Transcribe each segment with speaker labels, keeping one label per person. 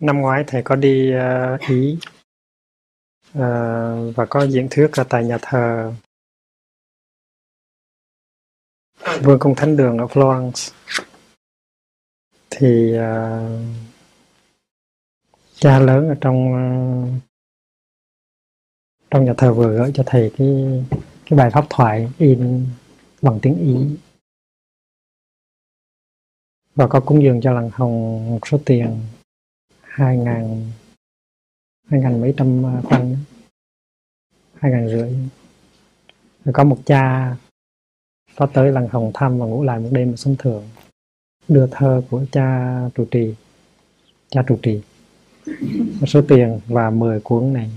Speaker 1: Năm ngoái thầy có đi uh, Ý uh, và có diễn thuyết ở tại nhà thờ Vương Công Thánh Đường ở Florence. Thì uh, cha lớn ở trong uh, trong nhà thờ vừa gửi cho thầy cái cái bài pháp thoại in bằng tiếng Ý và có cúng dường cho làng hồng một số tiền hai ngàn hai ngàn mấy trăm à, phân hai ngàn rưỡi. Rồi có một cha có tới làng hồng thăm và ngủ lại một đêm ở sân thượng, đưa thơ của cha trụ trì, cha trụ trì. Một số tiền và 10 cuốn này.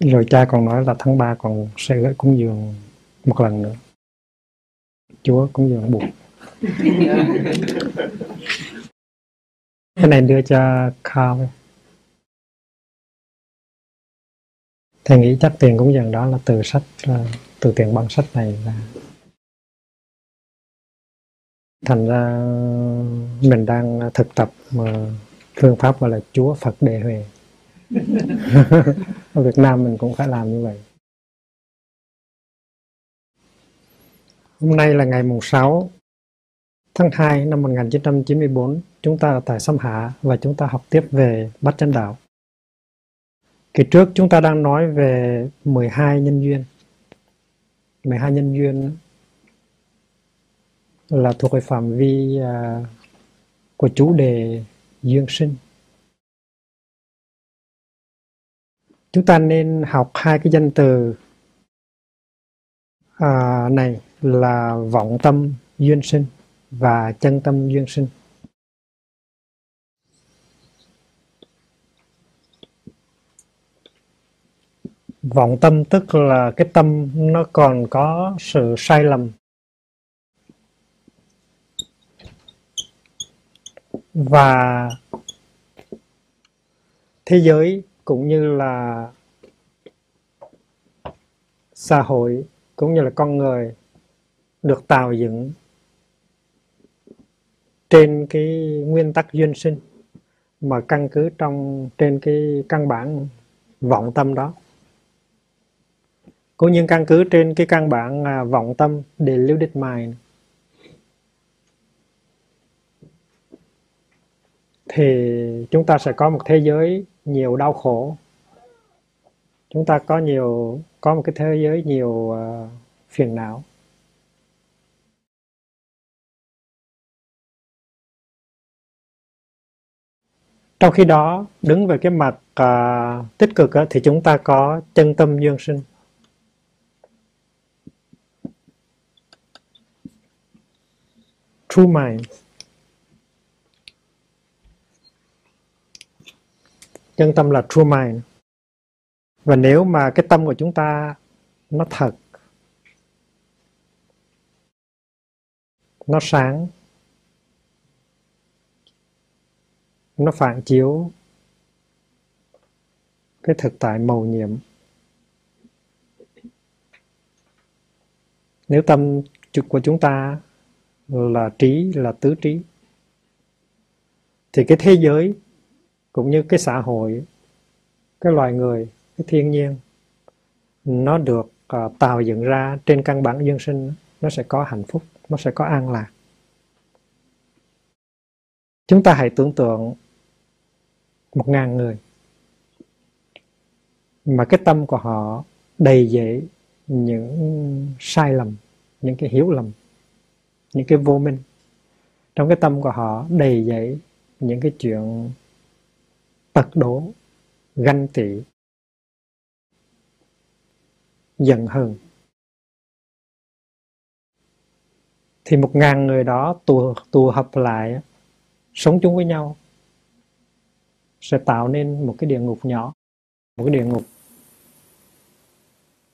Speaker 1: Rồi cha còn nói là tháng 3 còn sẽ gửi cúng dường một lần nữa. Chúa cúng dường buộc. cái này đưa cho Carl thầy nghĩ chắc tiền cũng dần đó là từ sách từ tiền bằng sách này là thành ra mình đang thực tập mà phương pháp gọi là chúa phật đề huệ. Ở việt nam mình cũng phải làm như vậy. Hôm nay là ngày mùng 6 tháng 2 năm 1994 chúng ta ở tại sâm Hạ và chúng ta học tiếp về Bát Chánh Đạo. Kỳ trước chúng ta đang nói về 12 nhân duyên. 12 nhân duyên là thuộc về phạm vi uh, của chủ đề duyên sinh. Chúng ta nên học hai cái danh từ uh, này là vọng tâm duyên sinh và chân tâm duyên sinh. Vọng tâm, tức là cái tâm nó còn có sự sai lầm. Và thế giới cũng như là xã hội cũng như là con người được tạo dựng trên cái nguyên tắc duyên sinh mà căn cứ trong, trên cái căn bản vọng tâm đó cũng như căn cứ trên cái căn bản à, vọng tâm để lưu đích mind thì chúng ta sẽ có một thế giới nhiều đau khổ. Chúng ta có nhiều có một cái thế giới nhiều uh, phiền não. Trong khi đó đứng về cái mặt uh, tích cực uh, thì chúng ta có chân tâm duyên sinh. True mind chân tâm là true mind. Và nếu mà cái tâm của chúng ta nó thật, nó sáng, nó phản chiếu cái thực tại màu nhiệm, nếu tâm của chúng ta là trí là tứ trí. Thì cái thế giới cũng như cái xã hội cái loài người cái thiên nhiên nó được uh, tạo dựng ra trên căn bản dân sinh nó sẽ có hạnh phúc nó sẽ có an lạc. Chúng ta hãy tưởng tượng một ngàn người mà cái tâm của họ đầy dẫy những sai lầm những cái hiểu lầm những cái vô minh. Trong cái tâm của họ đầy dẫy những cái chuyện tật đố, ganh tị, giận hờn. Thì một ngàn người đó tụ tụ hợp lại, sống chung với nhau, sẽ tạo nên một cái địa ngục nhỏ, một cái địa ngục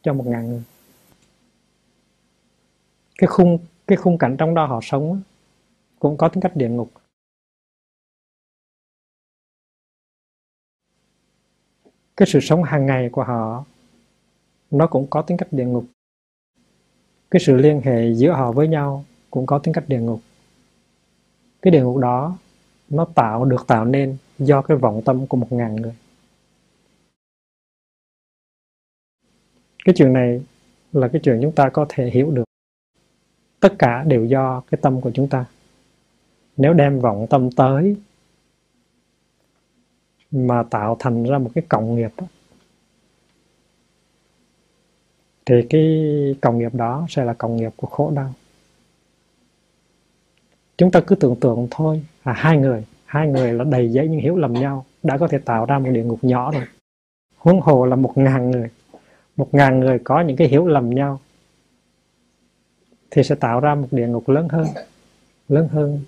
Speaker 1: cho một ngàn người. Cái khung cái khung cảnh trong đó họ sống cũng có tính cách địa ngục. Cái sự sống hàng ngày của họ, nó cũng có tính cách địa ngục. Cái sự liên hệ giữa họ với nhau cũng có tính cách địa ngục. Cái địa ngục đó, nó tạo, được tạo nên do cái vọng tâm của một ngàn người. Cái chuyện này là cái chuyện chúng ta có thể hiểu được tất cả đều do cái tâm của chúng ta. Nếu đem vọng tâm tới mà tạo thành ra một cái cộng nghiệp đó, thì cái cộng nghiệp đó sẽ là cộng nghiệp của khổ đau. Chúng ta cứ tưởng tượng thôi là hai người hai người là đầy giấy những hiểu lầm nhau đã có thể tạo ra một địa ngục nhỏ rồi. Huống hồ là một ngàn người một ngàn người có những cái hiểu lầm nhau thì sẽ tạo ra một địa ngục lớn hơn lớn hơn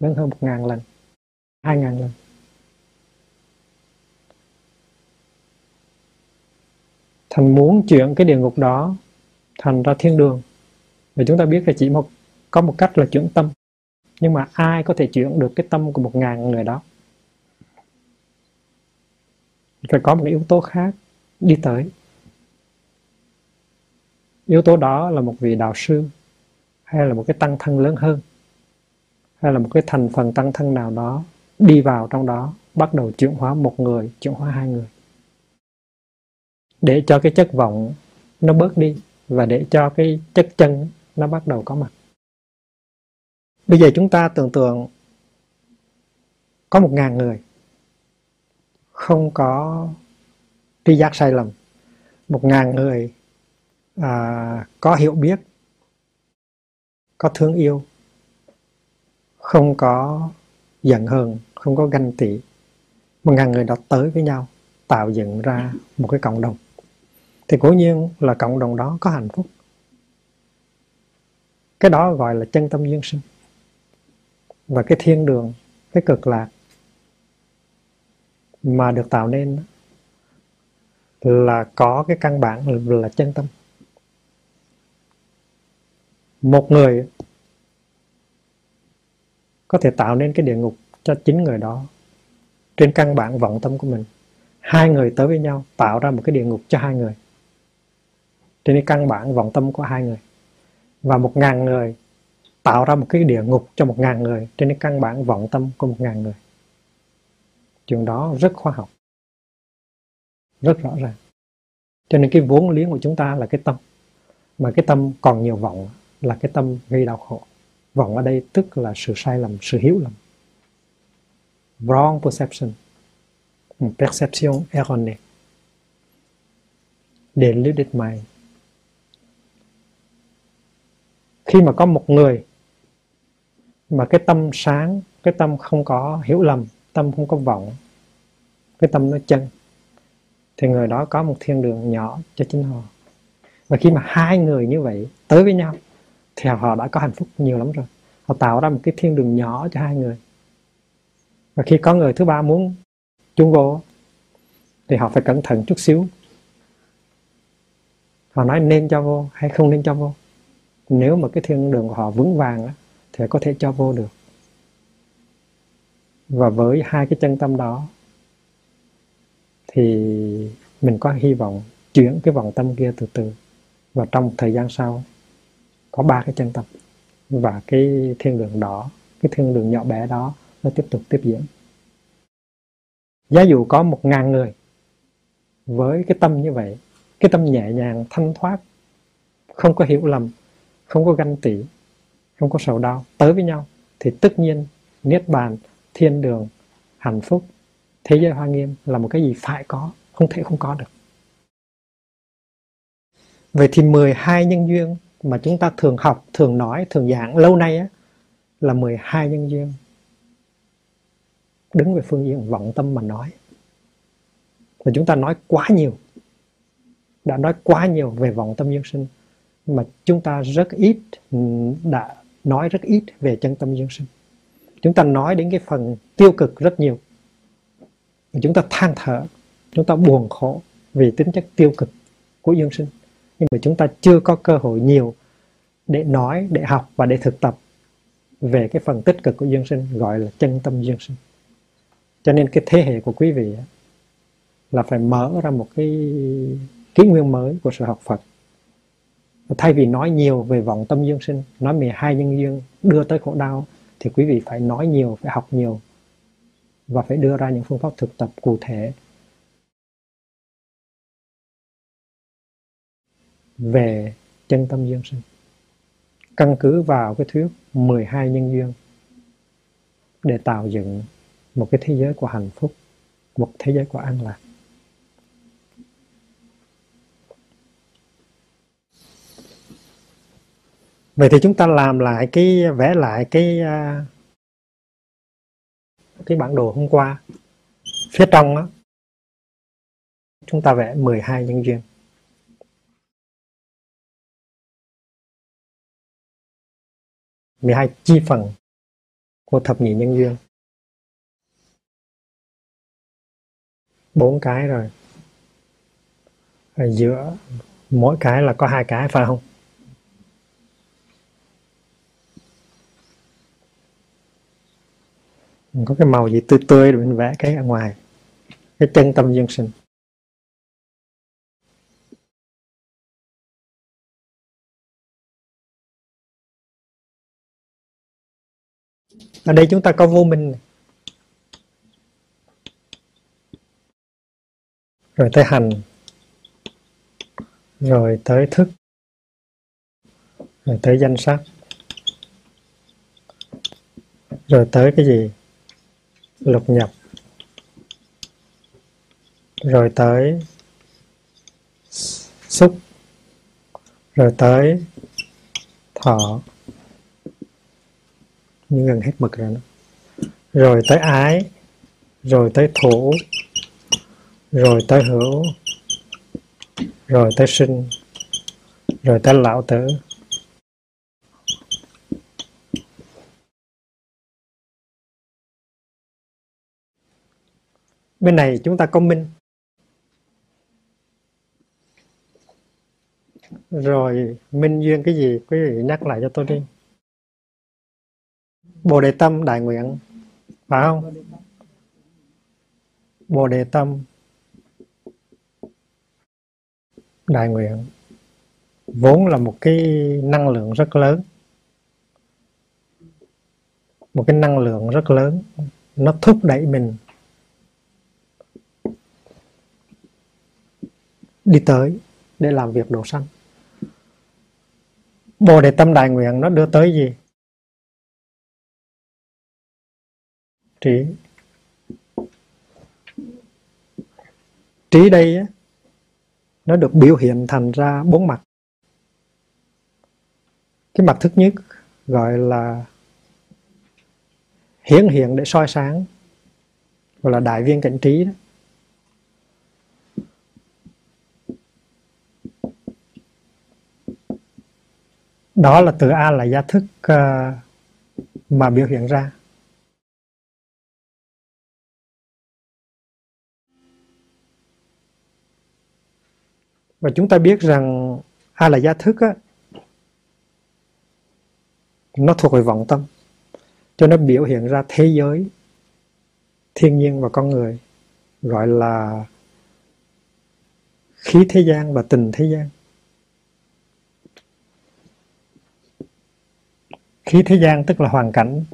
Speaker 1: lớn hơn một ngàn lần, hai ngàn lần. Thành muốn chuyển cái địa ngục đó thành ra thiên đường và chúng ta biết là chỉ một, có một cách là chuyển tâm, nhưng mà ai có thể chuyển được cái tâm của một ngàn người đó? Phải có một yếu tố khác đi tới yếu tố đó là một vị đạo sư, hay là một cái tăng thân lớn hơn, hay là một cái thành phần tăng thân nào đó đi vào trong đó, bắt đầu chuyển hóa một người, chuyển hóa hai người. Để cho cái chất vọng nó bớt đi và để cho cái chất chân nó bắt đầu có mặt. Bây giờ chúng ta tưởng tượng có một ngàn người, không có tri giác sai lầm. Một ngàn người à, có hiểu biết có thương yêu không có giận hờn không có ganh tị một ngàn người đó tới với nhau tạo dựng ra một cái cộng đồng. Thì cố nhiên là cộng đồng đó có hạnh phúc. Cái đó gọi là chân tâm duyên sinh. Và cái thiên đường cái cực lạc mà được tạo nên là có cái căn bản là chân tâm một người có thể tạo nên cái địa ngục cho chính người đó. Trên căn bản vọng tâm của mình, hai người tới với nhau tạo ra một cái địa ngục cho hai người. Trên cái căn bản vọng tâm của hai người. Và một ngàn người tạo ra một cái địa ngục cho một ngàn người trên cái căn bản vọng tâm của một ngàn người. Chuyện đó rất khoa học, rất rõ ràng. Cho nên cái vốn liếng của chúng ta là cái tâm. Mà cái tâm còn nhiều vọng là cái tâm gây đau khổ. Vọng ở đây tức là sự sai lầm, sự hiểu lầm. Wrong perception perception erronée deluded mind khi mà có một người mà cái tâm sáng, cái tâm không có hiểu lầm, tâm không có vọng, cái tâm nó chân, thì người đó có một thiên đường nhỏ cho chính họ. Và khi mà hai người như vậy tới với nhau thì họ đã có hạnh phúc nhiều lắm rồi. Họ tạo ra một cái thiên đường nhỏ cho hai người. Và khi có người thứ ba muốn chung vô, thì họ phải cẩn thận chút xíu. Họ nói nên cho vô hay không nên cho vô. Nếu mà cái thiên đường của họ vững vàng thì có thể cho vô được. Và với hai cái chân tâm đó, thì mình có hy vọng chuyển cái vòng tâm kia từ từ. Và trong thời gian sau có ba cái chân tâm. Và cái thiên đường đó cái thiên đường nhỏ bé đó nó tiếp tục tiếp diễn. Giá dụ có một ngàn người với cái tâm như vậy, cái tâm nhẹ nhàng, thanh thoát, không có hiểu lầm, không có ganh tị, không có sầu đau, tới với nhau, thì tất nhiên niết bàn, thiên đường, hạnh phúc, thế giới hoa nghiêm là một cái gì phải có, không thể không có được. Vậy thì 12 nhân duyên mà chúng ta thường học thường nói thường giảng lâu nay á, là 12 nhân duyên. Đứng về phương diện vọng tâm mà nói. Và chúng ta nói quá nhiều đã nói quá nhiều về vọng tâm duyên sinh mà chúng ta rất ít đã nói rất ít về chân tâm duyên sinh. Chúng ta nói đến cái phần tiêu cực rất nhiều. Chúng ta than thở chúng ta buồn khổ vì tính chất tiêu cực của duyên sinh nhưng mà chúng ta chưa có cơ hội nhiều để nói, để học và để thực tập về cái phần tích cực của duyên sinh, gọi là chân tâm duyên sinh. Cho nên cái thế hệ của quý vị là phải mở ra một cái kỷ nguyên mới của sự học Phật. Thay vì nói nhiều về vọng tâm duyên sinh, nói 12 nhân duyên đưa tới khổ đau, thì quý vị phải nói nhiều, phải học nhiều và phải đưa ra những phương pháp thực tập cụ thể về chân tâm duyên sinh. Căn cứ vào cái thuyết 12 nhân duyên để tạo dựng một cái thế giới của hạnh phúc, một thế giới của an lạc. Vậy thì chúng ta làm lại cái, vẽ lại cái à, cái bản đồ hôm qua. Phía trong đó chúng ta vẽ 12 nhân duyên. 12 chi phần của thập nhị nhân duyên. Bốn cái rồi. Ở giữa mỗi cái là có hai cái phải không? Có cái màu gì tươi tươi để mình vẽ cái ở ngoài. Cái chân tâm duyên sinh. Ở đây chúng ta có vô minh này. rồi tới hành. Rồi tới thức. Rồi tới danh sắc. Rồi tới cái gì? Lục nhập. Rồi tới xúc. Rồi tới thọ như gần hết mực rồi đó. rồi tới ái, rồi tới thủ rồi tới hữu, rồi tới sinh, rồi tới lão tử. Bên này chúng ta có minh. Rồi, minh duyên cái gì? Quý vị nhắc lại cho tôi đi bồ đề tâm đại nguyện. Phải không? Bồ đề tâm đại nguyện. Vốn là một cái năng lượng rất lớn. Một cái năng lượng rất lớn. Nó thúc đẩy mình đi tới để làm việc độ sanh. Bồ đề tâm đại nguyện nó đưa tới gì? Trí. Trí đây á, nó được biểu hiện thành ra bốn mặt. Cái mặt thứ nhất gọi là hiển hiện để soi sáng gọi là đại viên cảnh trí đó. Đó là từ a là gia thức uh, mà biểu hiện ra. Và chúng ta biết rằng a là gia thức á, nó thuộc về vọng tâm cho nó biểu hiện ra thế giới thiên nhiên và con người gọi là khí thế gian và tình thế gian. Khí thế gian tức là hoàn cảnh.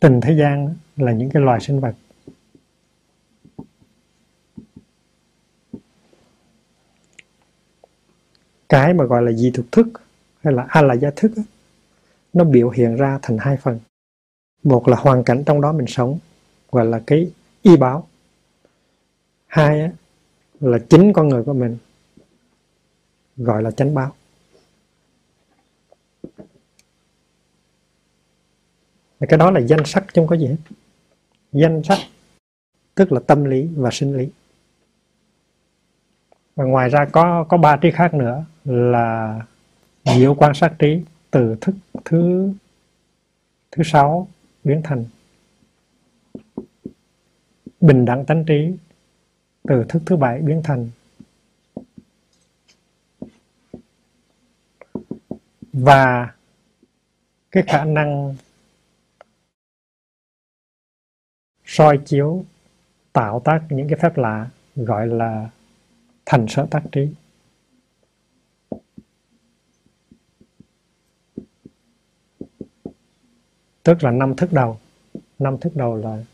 Speaker 1: Tình thế gian là những cái loài sinh vật cái mà gọi là di thực thức hay là a la gia thức nó biểu hiện ra thành hai phần. Một là hoàn cảnh trong đó mình sống, gọi là cái y báo. Hai là chính con người của mình, gọi là chánh báo. Cái đó là danh sắc chứ không có gì hết. Danh sắc tức là tâm lý và sinh lý. Và ngoài ra có có ba trí khác nữa là diệu quan sát trí từ thức thứ thứ sáu biến thành bình đẳng tánh trí từ thức thứ bảy biến thành và cái khả năng soi chiếu, tạo tác những cái phép lạ gọi là thành sở tác trí. Tức là năm thức đầu. Năm thức đầu là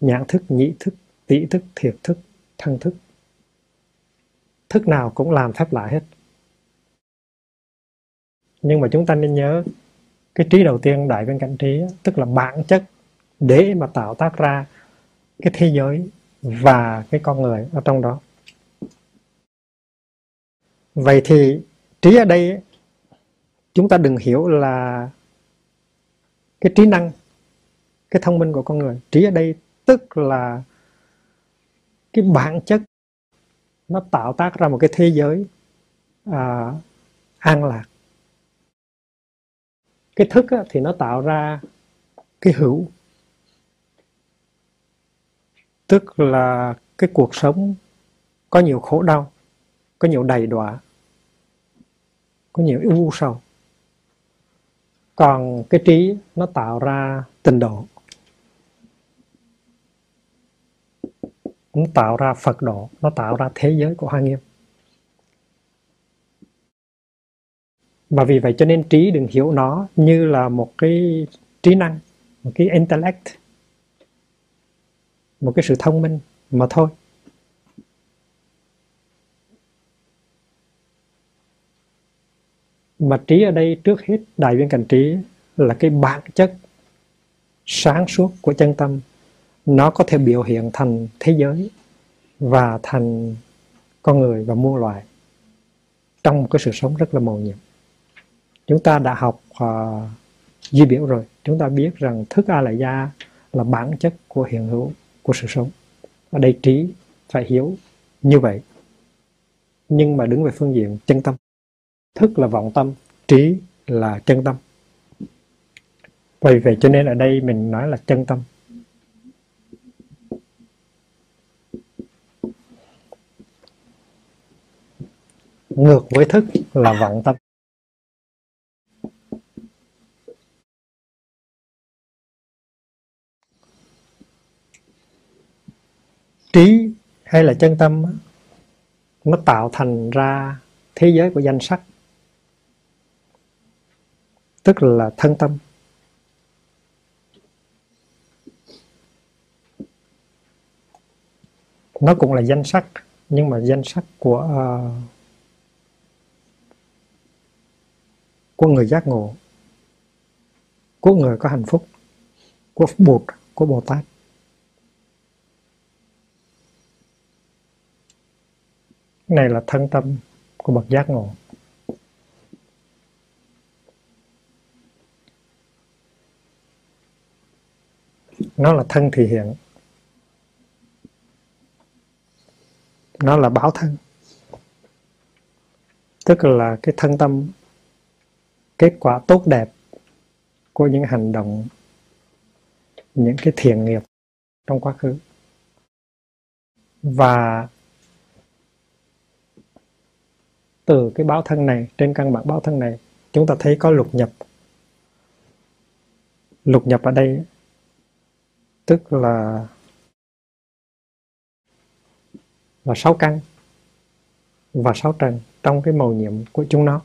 Speaker 1: nhãn thức, nhĩ thức tỷ thức, thiệt thức, thân thức. Thức nào cũng làm phép lạ hết. Nhưng mà chúng ta nên nhớ, cái trí đầu tiên đại bên cạnh trí tức là bản chất để mà tạo tác ra cái thế giới và cái con người ở trong đó. Vậy thì trí ở đây chúng ta đừng hiểu là cái trí năng cái thông minh của con người. Trí ở đây tức là cái bản chất nó tạo tác ra một cái thế giới à, an lạc. Cái thức á, thì nó tạo ra cái hữu. Tức là cái cuộc sống có nhiều khổ đau có nhiều đầy đọa có nhiều ưu sầu còn cái trí nó tạo ra tình độ. Nó tạo ra phật độ, nó tạo ra thế giới của hoa nghiêm. Và vì vậy cho nên trí đừng hiểu nó như là một cái trí năng, một cái intellect, một cái sự thông minh mà thôi. Mà trí ở đây trước hết đại viên cảnh trí là cái bản chất sáng suốt của chân tâm. Nó có thể biểu hiện thành thế giới và thành con người và muôn loài trong một cái sự sống rất là màu nhiệm. Chúng ta đã học uh, di biểu rồi. Chúng ta biết rằng thức a la gia là bản chất của hiện hữu của sự sống. Ở đây trí phải hiểu như vậy. Nhưng mà đứng về phương diện chân tâm thức là vọng tâm, trí là chân tâm. Vì vậy cho nên ở đây mình nói là chân tâm. Ngược với thức là vọng tâm. Trí hay là chân tâm nó tạo thành ra thế giới của danh sắc tức là thân tâm. Nó cũng là danh sắc nhưng mà danh sắc của uh, của người giác ngộ của người có hạnh phúc của bụt của bồ tát. Này là thân tâm của bậc giác ngộ. Nó là thân thì hiện. Nó là báo thân. Tức là cái thân tâm, kết quả tốt đẹp của những hành động, những cái thiện nghiệp trong quá khứ. Và từ cái báo thân này, trên căn bản báo thân này, chúng ta thấy có lục nhập. Lục nhập ở đây tức là là sáu căn và sáu trần trong cái màu nhiệm của chúng nó.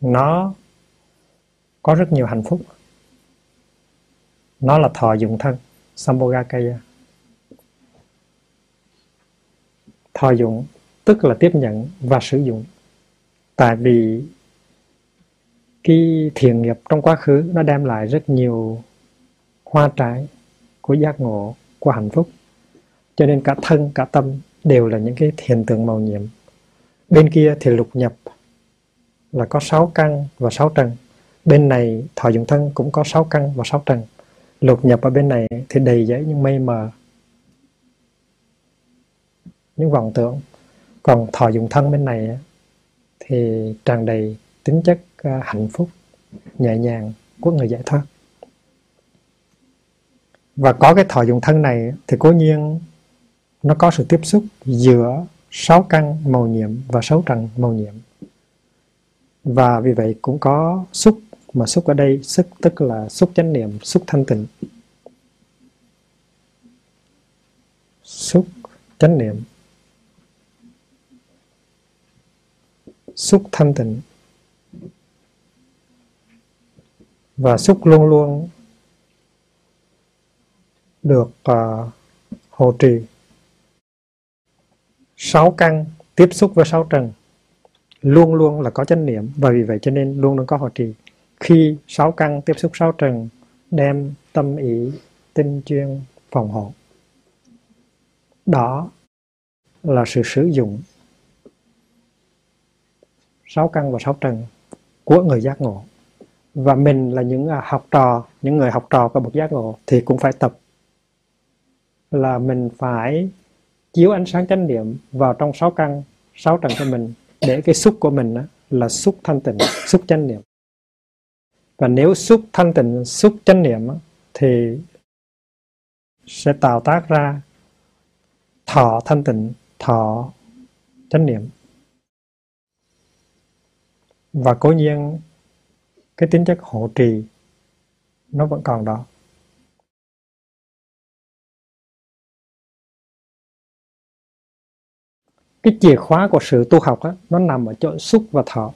Speaker 1: Nó có rất nhiều hạnh phúc. Nó là thọ dụng thân, sambhogakaya. Thọ dụng tức là tiếp nhận và sử dụng. Tại vì cái thiện nghiệp trong quá khứ nó đem lại rất nhiều hoa trái của giác ngộ, của hạnh phúc. Cho nên cả thân, cả tâm đều là những cái hiện tượng màu nhiệm. Bên kia thì lục nhập là có sáu căn và sáu trần. Bên này thọ dụng thân cũng có sáu căn và sáu trần. Lục nhập ở bên này thì đầy giấy những mây mờ, những vọng tưởng. Còn thọ dụng thân bên này thì tràn đầy tính chất hạnh phúc, nhẹ nhàng của người giải thoát. Và có cái thọ dụng thân này thì cố nhiên nó có sự tiếp xúc giữa sáu căn màu nhiệm và sáu trần màu nhiệm. Và vì vậy cũng có xúc, mà xúc ở đây, xúc tức là xúc chánh niệm, xúc thanh tịnh. Xúc chánh niệm, xúc thanh tịnh. Và xúc luôn luôn được uh, hộ trì. Sáu căn tiếp xúc với sáu trần luôn luôn là có chánh niệm và vì vậy cho nên luôn luôn có hộ trì. Khi sáu căn tiếp xúc sáu trần đem tâm ý tinh chuyên phòng hộ. Đó là sự sử dụng sáu căn và sáu trần của người giác ngộ và mình là những à, học trò, những người học trò của bậc giác ngộ thì cũng phải tập. Là mình phải chiếu ánh sáng chánh niệm vào trong sáu căn, sáu trần của mình để cái xúc của mình là xúc thanh tịnh, xúc chánh niệm. Và nếu xúc thanh tịnh, xúc chánh niệm thì sẽ tạo tác ra thọ thanh tịnh, thọ chánh niệm. Và cố nhiên cái tính chất hộ trì nó vẫn còn đó. Cái chìa khóa của sự tu học đó, nó nằm ở chỗ xúc và thọ.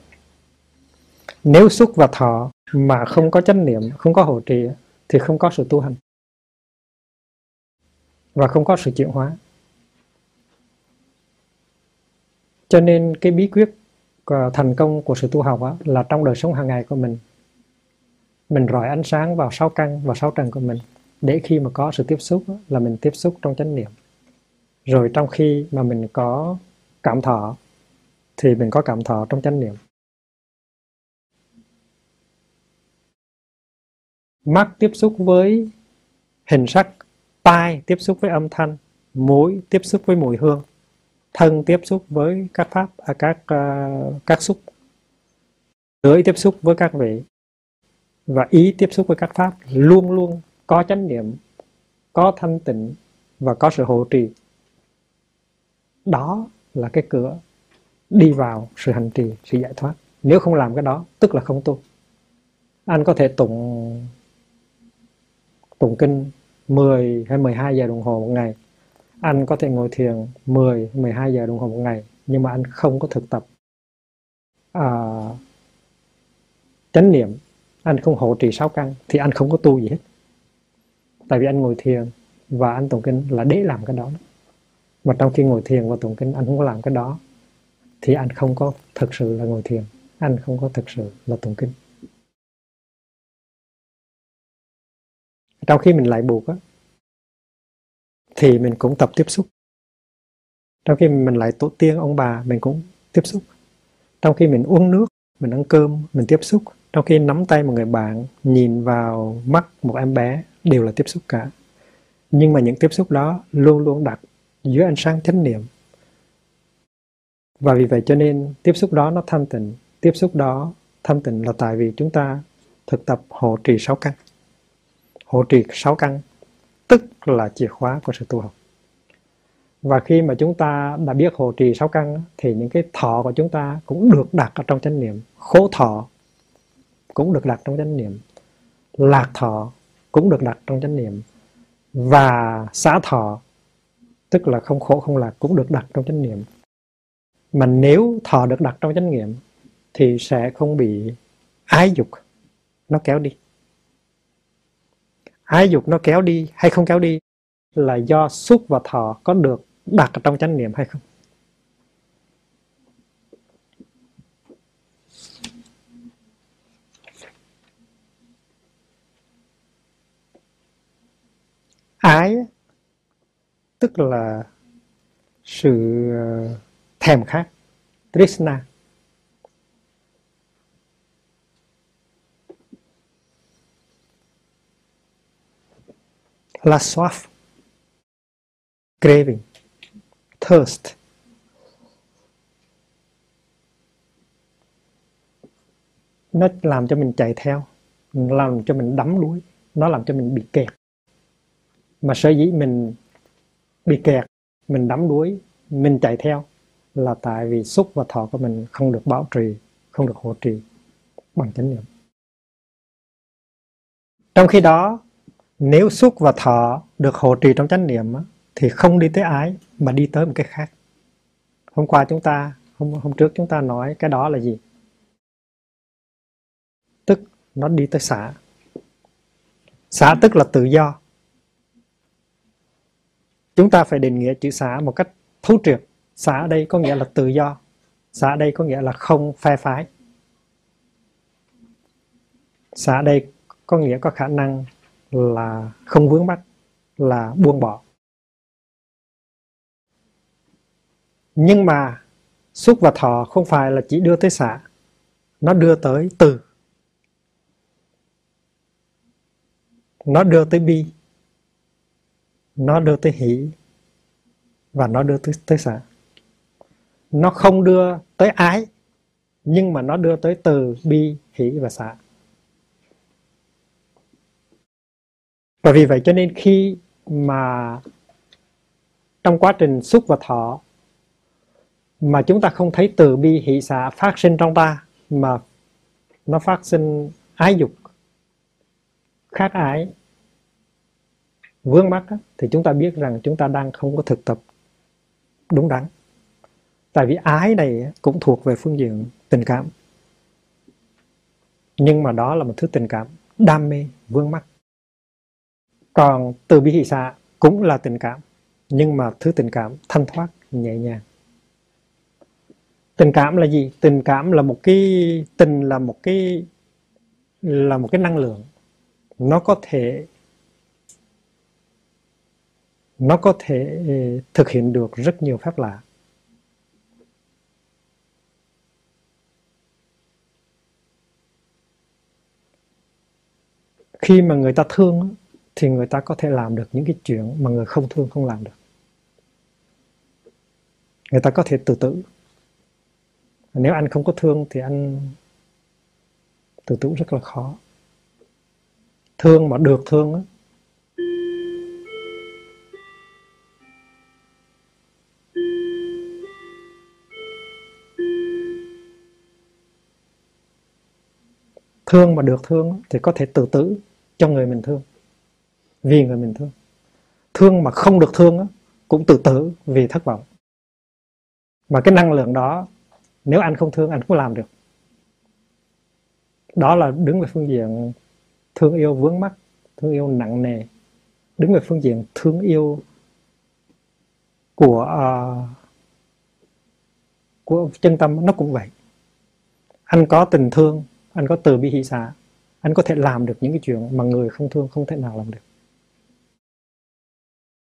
Speaker 1: Nếu xúc và thọ mà không có chánh niệm không có hộ trì thì không có sự tu hành. Và không có sự chuyển hóa. Cho nên cái bí quyết à, thành công của sự tu học là trong đời sống hàng ngày của mình mình rọi ánh sáng vào sáu căn và sáu trần của mình để khi mà có sự tiếp xúc là mình tiếp xúc trong chánh niệm. Rồi trong khi mà mình có cảm thọ thì mình có cảm thọ trong chánh niệm. Mắt tiếp xúc với hình sắc tai tiếp xúc với âm thanh mũi tiếp xúc với mùi hương thân tiếp xúc với các pháp à, các uh, các xúc lưỡi tiếp xúc với các vị và ý tiếp xúc với các pháp luôn luôn có chánh niệm có thanh tịnh và có sự hộ trì. Đó là cái cửa đi vào sự hành trì sự giải thoát. Nếu không làm cái đó tức là không tu. Anh có thể tụng tụng kinh 10 hay 12 giờ đồng hồ một ngày. Anh có thể ngồi thiền 10 12 giờ đồng hồ một ngày nhưng mà anh không có thực tập à, chánh niệm anh không hộ trì sáu căn, thì anh không có tu gì hết. Tại vì anh ngồi thiền, và anh tụng kinh là để làm cái đó. Mà trong khi ngồi thiền và tụng kinh, anh không có làm cái đó, thì anh không có thực sự là ngồi thiền. Anh không có thực sự là tụng kinh. Trong khi mình lại buộc á, thì mình cũng tập tiếp xúc. Trong khi mình lại tổ tiên ông bà, mình cũng tiếp xúc. Trong khi mình uống nước, mình ăn cơm, mình tiếp xúc trong khi nắm tay một người bạn, nhìn vào mắt một em bé đều là tiếp xúc cả. Nhưng mà những tiếp xúc đó luôn luôn đặt dưới ánh sáng chánh niệm. Và vì vậy cho nên tiếp xúc đó nó thanh tịnh. Tiếp xúc đó thanh tịnh là tại vì chúng ta thực tập hộ trì sáu căn. Hộ trì sáu căn, tức là chìa khóa của sự tu học. Và khi mà chúng ta đã biết hộ trì sáu căn, thì những cái thọ của chúng ta cũng được đặt ở trong chánh niệm. Khổ thọ cũng được đặt trong chánh niệm. Lạc thọ cũng được đặt trong chánh niệm. Và xá thọ, tức là không khổ không lạc, cũng được đặt trong chánh niệm. Mà nếu thọ được đặt trong chánh niệm, thì sẽ không bị ái dục, nó kéo đi. Ái dục nó kéo đi hay không kéo đi là do xúc và thọ có được đặt trong chánh niệm hay không? Ái, tức là sự ờ, thèm khát. Trishna la soif craving. Thirst. Nó làm cho mình chạy theo, làm cho mình đắm đuối, nó làm cho mình bị kẹt mà sở dĩ mình bị kẹt, mình đắm đuối, mình chạy theo là tại vì xúc và thọ của mình không được bảo trì, không được hộ trì bằng chánh niệm. Trong khi đó, nếu xúc và thọ được hộ trì trong chánh niệm thì không đi tới ái, mà đi tới một cái khác. Hôm qua chúng ta, hôm hôm trước chúng ta nói cái đó là gì? Tức nó đi tới xã xã tức là tự do chúng ta phải định nghĩa chữ xã một cách thấu triệt. Xã ở đây có nghĩa là tự do. Xã ở đây có nghĩa là không phe phái. Xã ở đây có nghĩa có khả năng là không vướng mắc, là buông bỏ. Nhưng mà xúc và thọ không phải là chỉ đưa tới xã nó đưa tới từ. Nó đưa tới bi nó đưa tới hỷ và nó đưa tới, tới sợ. Nó không đưa tới ái nhưng mà nó đưa tới từ bi hỷ và xả và vì vậy cho nên khi mà trong quá trình xúc và thọ mà chúng ta không thấy từ bi hỷ xả phát sinh trong ta mà nó phát sinh ái dục khác ái vướng mắc thì chúng ta biết rằng chúng ta đang không có thực tập đúng đắn. Tại vì ái này cũng thuộc về phương diện tình cảm. Nhưng mà đó là một thứ tình cảm đam mê vướng mắc. Còn từ bi hỷ xạ cũng là tình cảm, nhưng mà thứ tình cảm thanh thoát, nhẹ nhàng. Tình cảm là gì? Tình cảm là một cái, tình là một cái, là một cái năng lượng. Nó có thể nó có thể ờ, thực hiện được rất nhiều phép lạ. Khi mà người ta thương thì người ta có thể làm được những cái chuyện mà người không thương không làm được. Người ta có thể tự tử. Nếu anh không có thương thì anh tự tử rất là khó. Thương mà được thương thương mà được thương thì có thể tự tử cho người mình thương. Vì người mình thương. Thương mà không được thương cũng tự tử vì thất vọng. Mà cái năng lượng đó nếu anh không thương anh cũng làm được. Đó là đứng về phương diện thương yêu vướng mắc thương yêu nặng nề. Đứng về phương diện thương yêu của uh, của chân tâm nó cũng vậy. Anh có tình thương anh có từ bi hỷ xả anh có thể làm được những cái chuyện mà người không thương không thể nào làm được.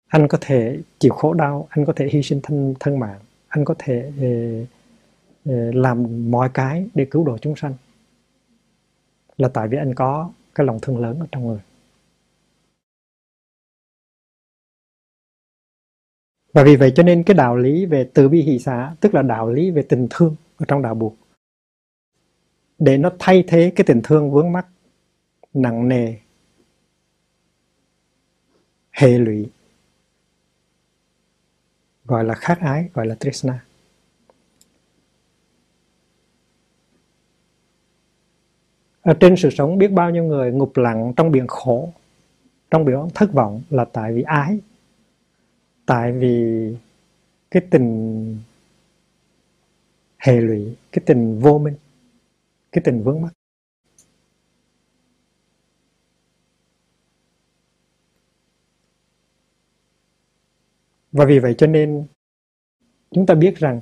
Speaker 1: Anh có thể chịu khổ đau anh có thể hy sinh thân thân mạng anh có thể eh, eh, làm mọi cái để cứu độ chúng sanh. Là tại vì anh có cái lòng thương lớn ở trong người. Và vì vậy cho nên cái đạo lý về từ bi hỷ xả tức là đạo lý về tình thương ở trong đạo buộc để nó thay thế cái tình thương vướng mắc, nặng nề, hệ lụy, gọi là khát ái, gọi là trishna ở trên sự sống biết bao nhiêu người ngục lặng trong biển khổ, trong biển thất vọng là tại vì ái, tại vì cái tình hệ lụy, cái tình vô minh cái tình vướng mắc. Và vì vậy cho nên chúng ta biết rằng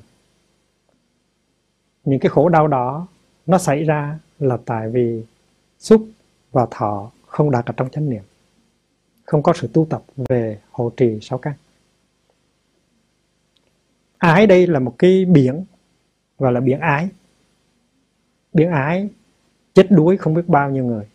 Speaker 1: những cái khổ đau đó nó xảy ra là tại vì xúc và thọ không đạt ở trong chánh niệm. Không có sự tu tập về hộ trì sáu căn. Ái đây là một cái biển, gọi là biển ái biển ái, chết đuối không biết bao nhiêu người.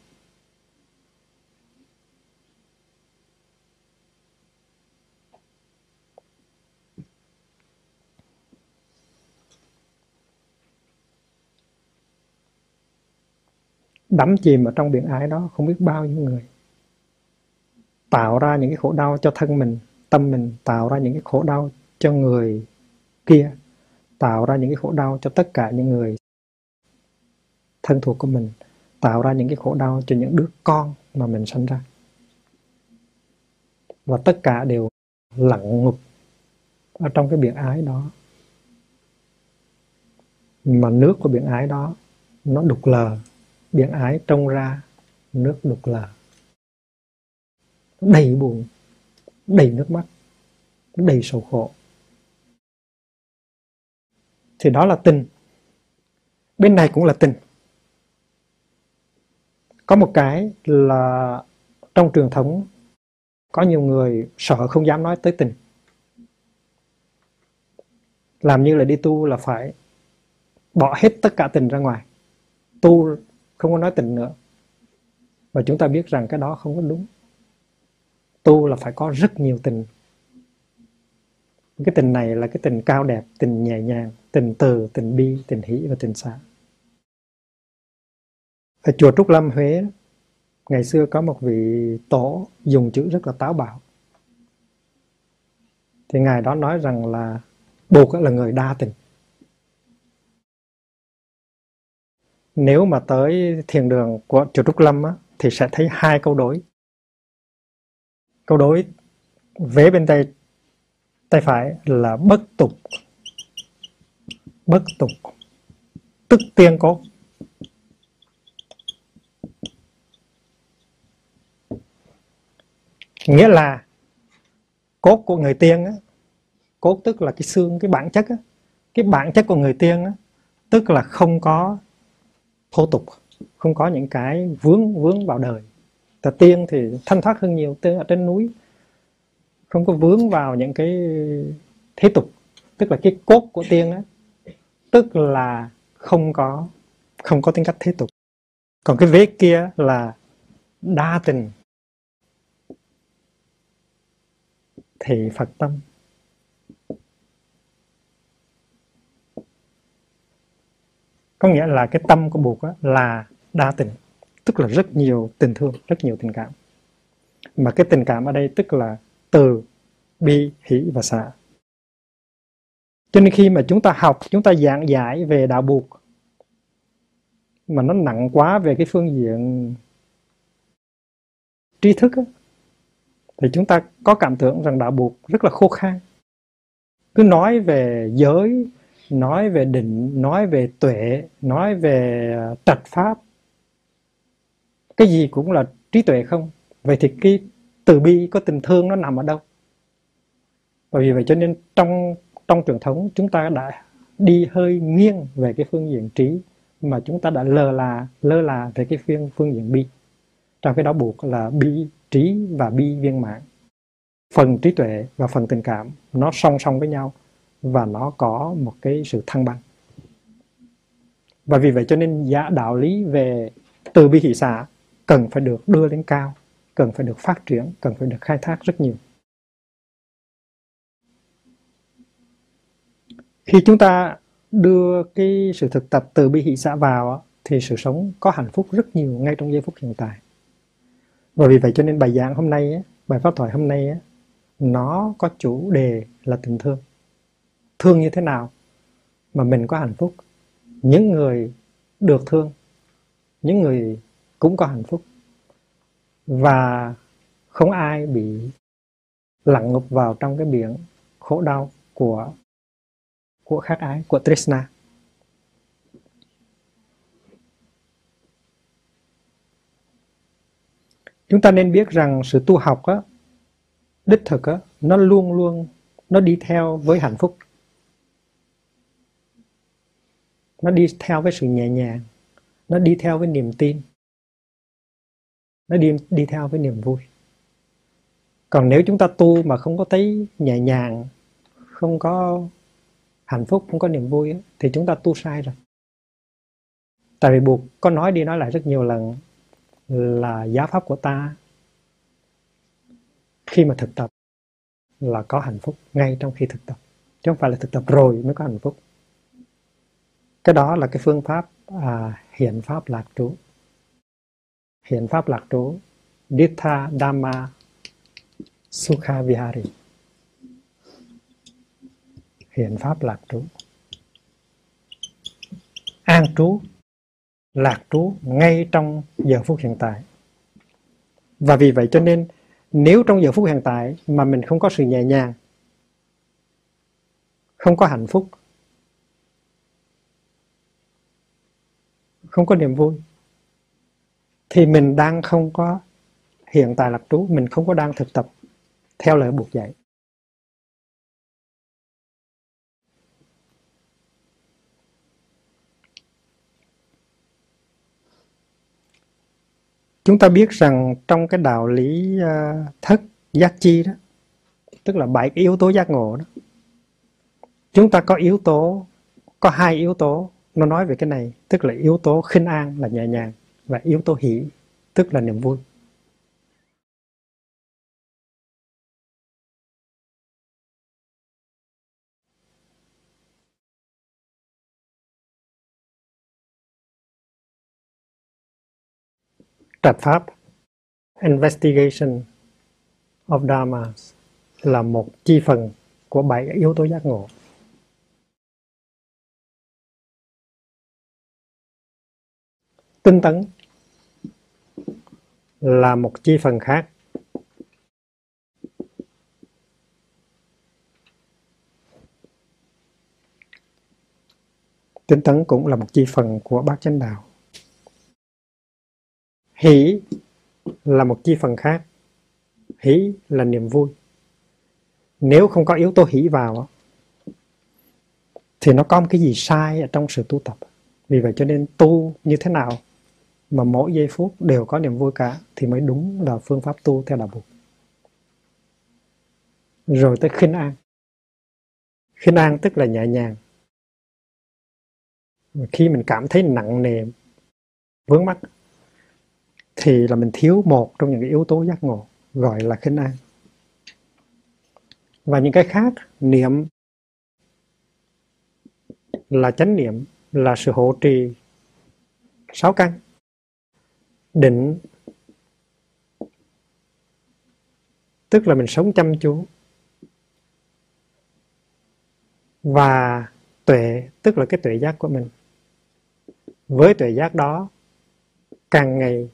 Speaker 1: Đắm chìm ở trong biển ái đó không biết bao nhiêu người. Tạo ra những cái khổ đau cho thân mình, tâm mình, tạo ra những cái khổ đau cho người kia, tạo ra những cái khổ đau cho tất cả những người thân thuộc của mình, tạo ra những cái khổ đau cho những đứa con mà mình sinh ra. Và tất cả đều lặng ngục ở trong cái biển ái đó. Mà nước của biển ái đó, nó đục lờ. Biển ái trông ra, nước đục lờ. Đầy buồn, đầy nước mắt, đầy sầu khổ. Thì đó là tình. Bên này cũng là tình có một cái là trong truyền thống, có nhiều người sợ không dám nói tới tình. Làm như là đi tu là phải bỏ hết tất cả tình ra ngoài. Tu không có nói tình nữa. Và chúng ta biết rằng cái đó không có đúng. Tu là phải có rất nhiều tình. Cái tình này là cái tình cao đẹp, tình nhẹ nhàng, tình từ, tình bi, tình hỷ và tình xả ở chùa Trúc Lâm Huế ngày xưa có một vị tổ dùng chữ rất là táo bạo. Thì ngài đó nói rằng là buộc là người đa tình. Nếu mà tới thiền đường của chùa Trúc Lâm á, thì sẽ thấy hai câu đối. Câu đối vế bên tay tay phải là bất tục. Bất tục. Tức tiên cốt nghĩa là cốt của người tiên á, cốt tức là cái xương, cái bản chất á, cái bản chất của người tiên á, tức là không có thô tục, không có những cái vướng vướng vào đời. Tà tiên thì thanh thoát hơn nhiều tiên ở trên núi, không có vướng vào những cái thế tục, tức là cái cốt của tiên á, tức là không có không có tính cách thế tục. Còn cái vế kia là đa tình thì phật tâm. Có nghĩa là cái tâm của buộc là đa tình, tức là rất nhiều tình thương, rất nhiều tình cảm. Mà cái tình cảm ở đây tức là từ, bi, hỷ và xả cho nên khi mà chúng ta học, chúng ta giảng giải về đạo buộc mà nó nặng quá về cái phương diện tri thức thì chúng ta có cảm tưởng rằng đạo buộc rất là khô khan. Cứ nói về giới, nói về định, nói về tuệ, nói về à, trạch pháp. Cái gì cũng là trí tuệ không? Vậy thì cái từ bi có tình thương nó nằm ở đâu? Bởi vì vậy cho nên trong trong truyền thống chúng ta đã đi hơi nghiêng về cái phương diện trí mà chúng ta đã lơ là lơ là về cái phương phương diện bi. Trong cái đó buộc là bi trí và bi viên mãn. Phần trí tuệ và phần tình cảm, nó song song với nhau và nó có một cái sự thăng bằng. Và vì vậy cho nên giá đạo lý về từ bi hỷ xả cần phải được đưa lên cao, cần phải được phát triển, cần phải được khai thác rất nhiều. Khi chúng ta đưa cái sự thực tập từ bi hỷ xả vào thì sự sống có hạnh phúc rất nhiều ngay trong giây phút hiện tại và vì vậy cho nên bài giảng hôm nay bài pháp thoại hôm nay nó có chủ đề là tình thương. Thương như thế nào mà mình có hạnh phúc? Những người được thương, những người cũng có hạnh phúc. Và không ai bị lặng ngục vào trong cái biển khổ đau của của khát ái, của Trishna chúng ta nên biết rằng sự tu học á, đích thực á, nó luôn luôn, nó đi theo với hạnh phúc. Nó đi theo với sự nhẹ nhàng, nó đi theo với niềm tin, nó đi đi theo với niềm vui. Còn nếu chúng ta tu mà không có thấy nhẹ nhàng, không có hạnh phúc, không có niềm vui thì chúng ta tu sai rồi. Tại vì buộc, có nói đi nói lại rất nhiều lần là giá pháp của ta. Khi mà thực tập là có hạnh phúc ngay trong khi thực tập chứ không phải là thực tập rồi mới có hạnh phúc. Cái đó là cái phương pháp à, hiện pháp lạc trú. Hiện pháp lạc trú Dittha Dhamma Sukha Vihari. Hiện pháp lạc trú. An trú lạc trú ngay trong giờ phút hiện tại. Và vì vậy cho nên, nếu trong giờ phút hiện tại mà mình không có sự nhẹ nhàng, không có hạnh phúc, không có niềm vui, thì mình đang không có hiện tại lạc trú, mình không có đang thực tập theo lời buộc dạy. Chúng ta biết rằng trong cái đạo lý à, thất giác chi đó, tức là bảy cái yếu tố giác ngộ đó, chúng ta có yếu tố, có hai yếu tố. Nó nói về cái này, tức là yếu tố khinh an là nhẹ nhàng và yếu tố hỷ, tức là niềm vui. Trạch pháp, investigation of dharma là một chi phần của bảy yếu tố giác ngộ. Tinh tấn là một chi phần khác. Tinh tấn cũng là một chi phần của bát chánh đạo hỷ là một chi phần khác hỷ là niềm vui nếu không có yếu tố hỷ vào thì nó có một cái gì sai ở trong sự tu tập vì vậy cho nên tu như thế nào mà mỗi giây phút đều có niềm vui cả thì mới đúng là phương pháp tu theo đạo Phật. Rồi tới khinh an. Khinh an tức là nhẹ nhàng. Khi mình cảm thấy nặng nề, vướng mắc thì là mình thiếu một trong những cái yếu tố giác ngộ gọi là khinh an. Và những cái khác, niệm là chánh niệm, là sự hộ trì sáu căn. Định tức là mình sống chăm chú. Và tuệ tức là cái tuệ giác của mình. Với tuệ giác đó càng ngày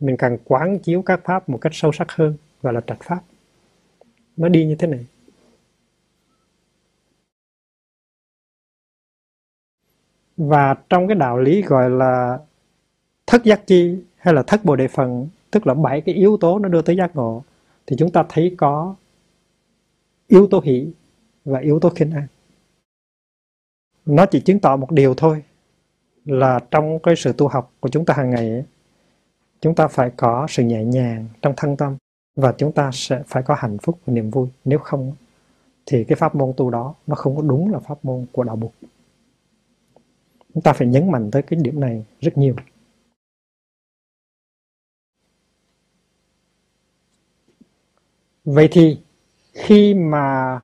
Speaker 1: mình càng quán chiếu các pháp một cách sâu sắc hơn gọi là trạch pháp. Nó đi như thế này. Và trong cái đạo lý gọi là thất giác chi hay là thất bồ đề phần tức là bảy cái yếu tố nó đưa tới giác ngộ thì chúng ta thấy có yếu tố hỷ và yếu tố khinh an. Nó chỉ chứng tỏ một điều thôi là trong cái sự tu học của chúng ta hàng ngày ấy, chúng ta phải có sự nhẹ nhàng trong thân tâm và chúng ta sẽ phải có hạnh phúc và niềm vui. Nếu không thì cái pháp môn tu đó nó không có đúng là pháp môn của đạo Bụt. Chúng ta phải nhấn mạnh tới cái điểm này rất nhiều. Vậy thì khi mà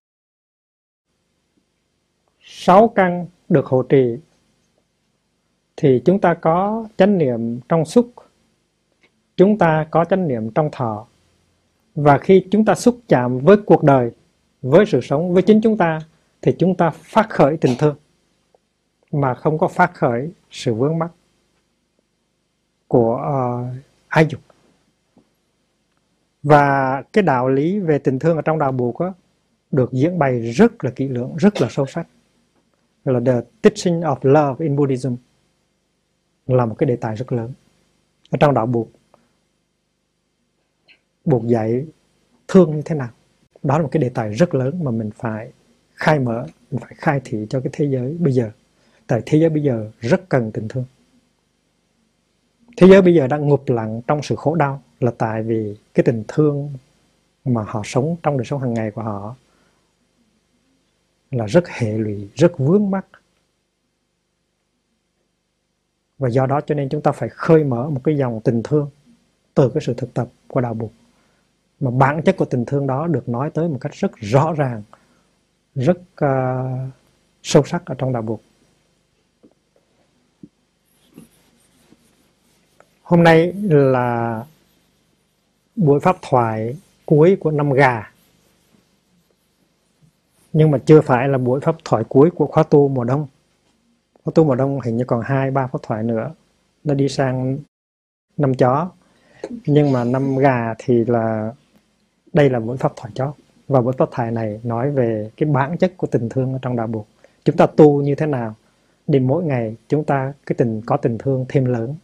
Speaker 1: sáu căn được hộ trì thì chúng ta có chánh niệm trong xúc, chúng ta có chánh niệm trong thọ. Và khi chúng ta xúc chạm với cuộc đời, với sự sống, với chính chúng ta thì chúng ta phát khởi tình thương mà không có phát khởi sự vướng mắc của uh, ái dục và cái đạo lý về tình thương ở trong đạo buộc đó, được diễn bày rất là kỹ lưỡng, rất là sâu sắc. Gọi là The Teaching of Love in Buddhism là một cái đề tài rất lớn. Ở trong đạo buộc buộc dạy thương như thế nào. Đó là một cái đề tài rất lớn mà mình phải khai mở, mình phải khai thị cho cái thế giới bây giờ. Tại thế giới bây giờ rất cần tình thương. Thế giới bây giờ đang ngụp lặng trong sự khổ đau là tại vì cái tình thương mà họ sống trong đời sống hàng ngày của họ là rất hệ lụy, rất vướng mắc. Và do đó cho nên chúng ta phải khơi mở một cái dòng tình thương từ cái sự thực tập của đạo Phật. Mà bản chất của tình thương đó được nói tới một cách rất rõ ràng, rất uh, sâu sắc ở trong đạo buộc Hôm nay là buổi pháp thoại cuối của năm gà. Nhưng mà chưa phải là buổi pháp thoại cuối của khóa tu mùa đông. Khóa tu mùa đông hình như còn hai ba pháp thoại nữa. Nó đi sang năm chó. Nhưng mà năm gà thì là đây là buổi pháp thoại chót. Và buổi pháp thoại này nói về cái bản chất của tình thương ở trong đạo buộc chúng ta tu như thế nào để mỗi ngày chúng ta cái tình có tình thương thêm lớn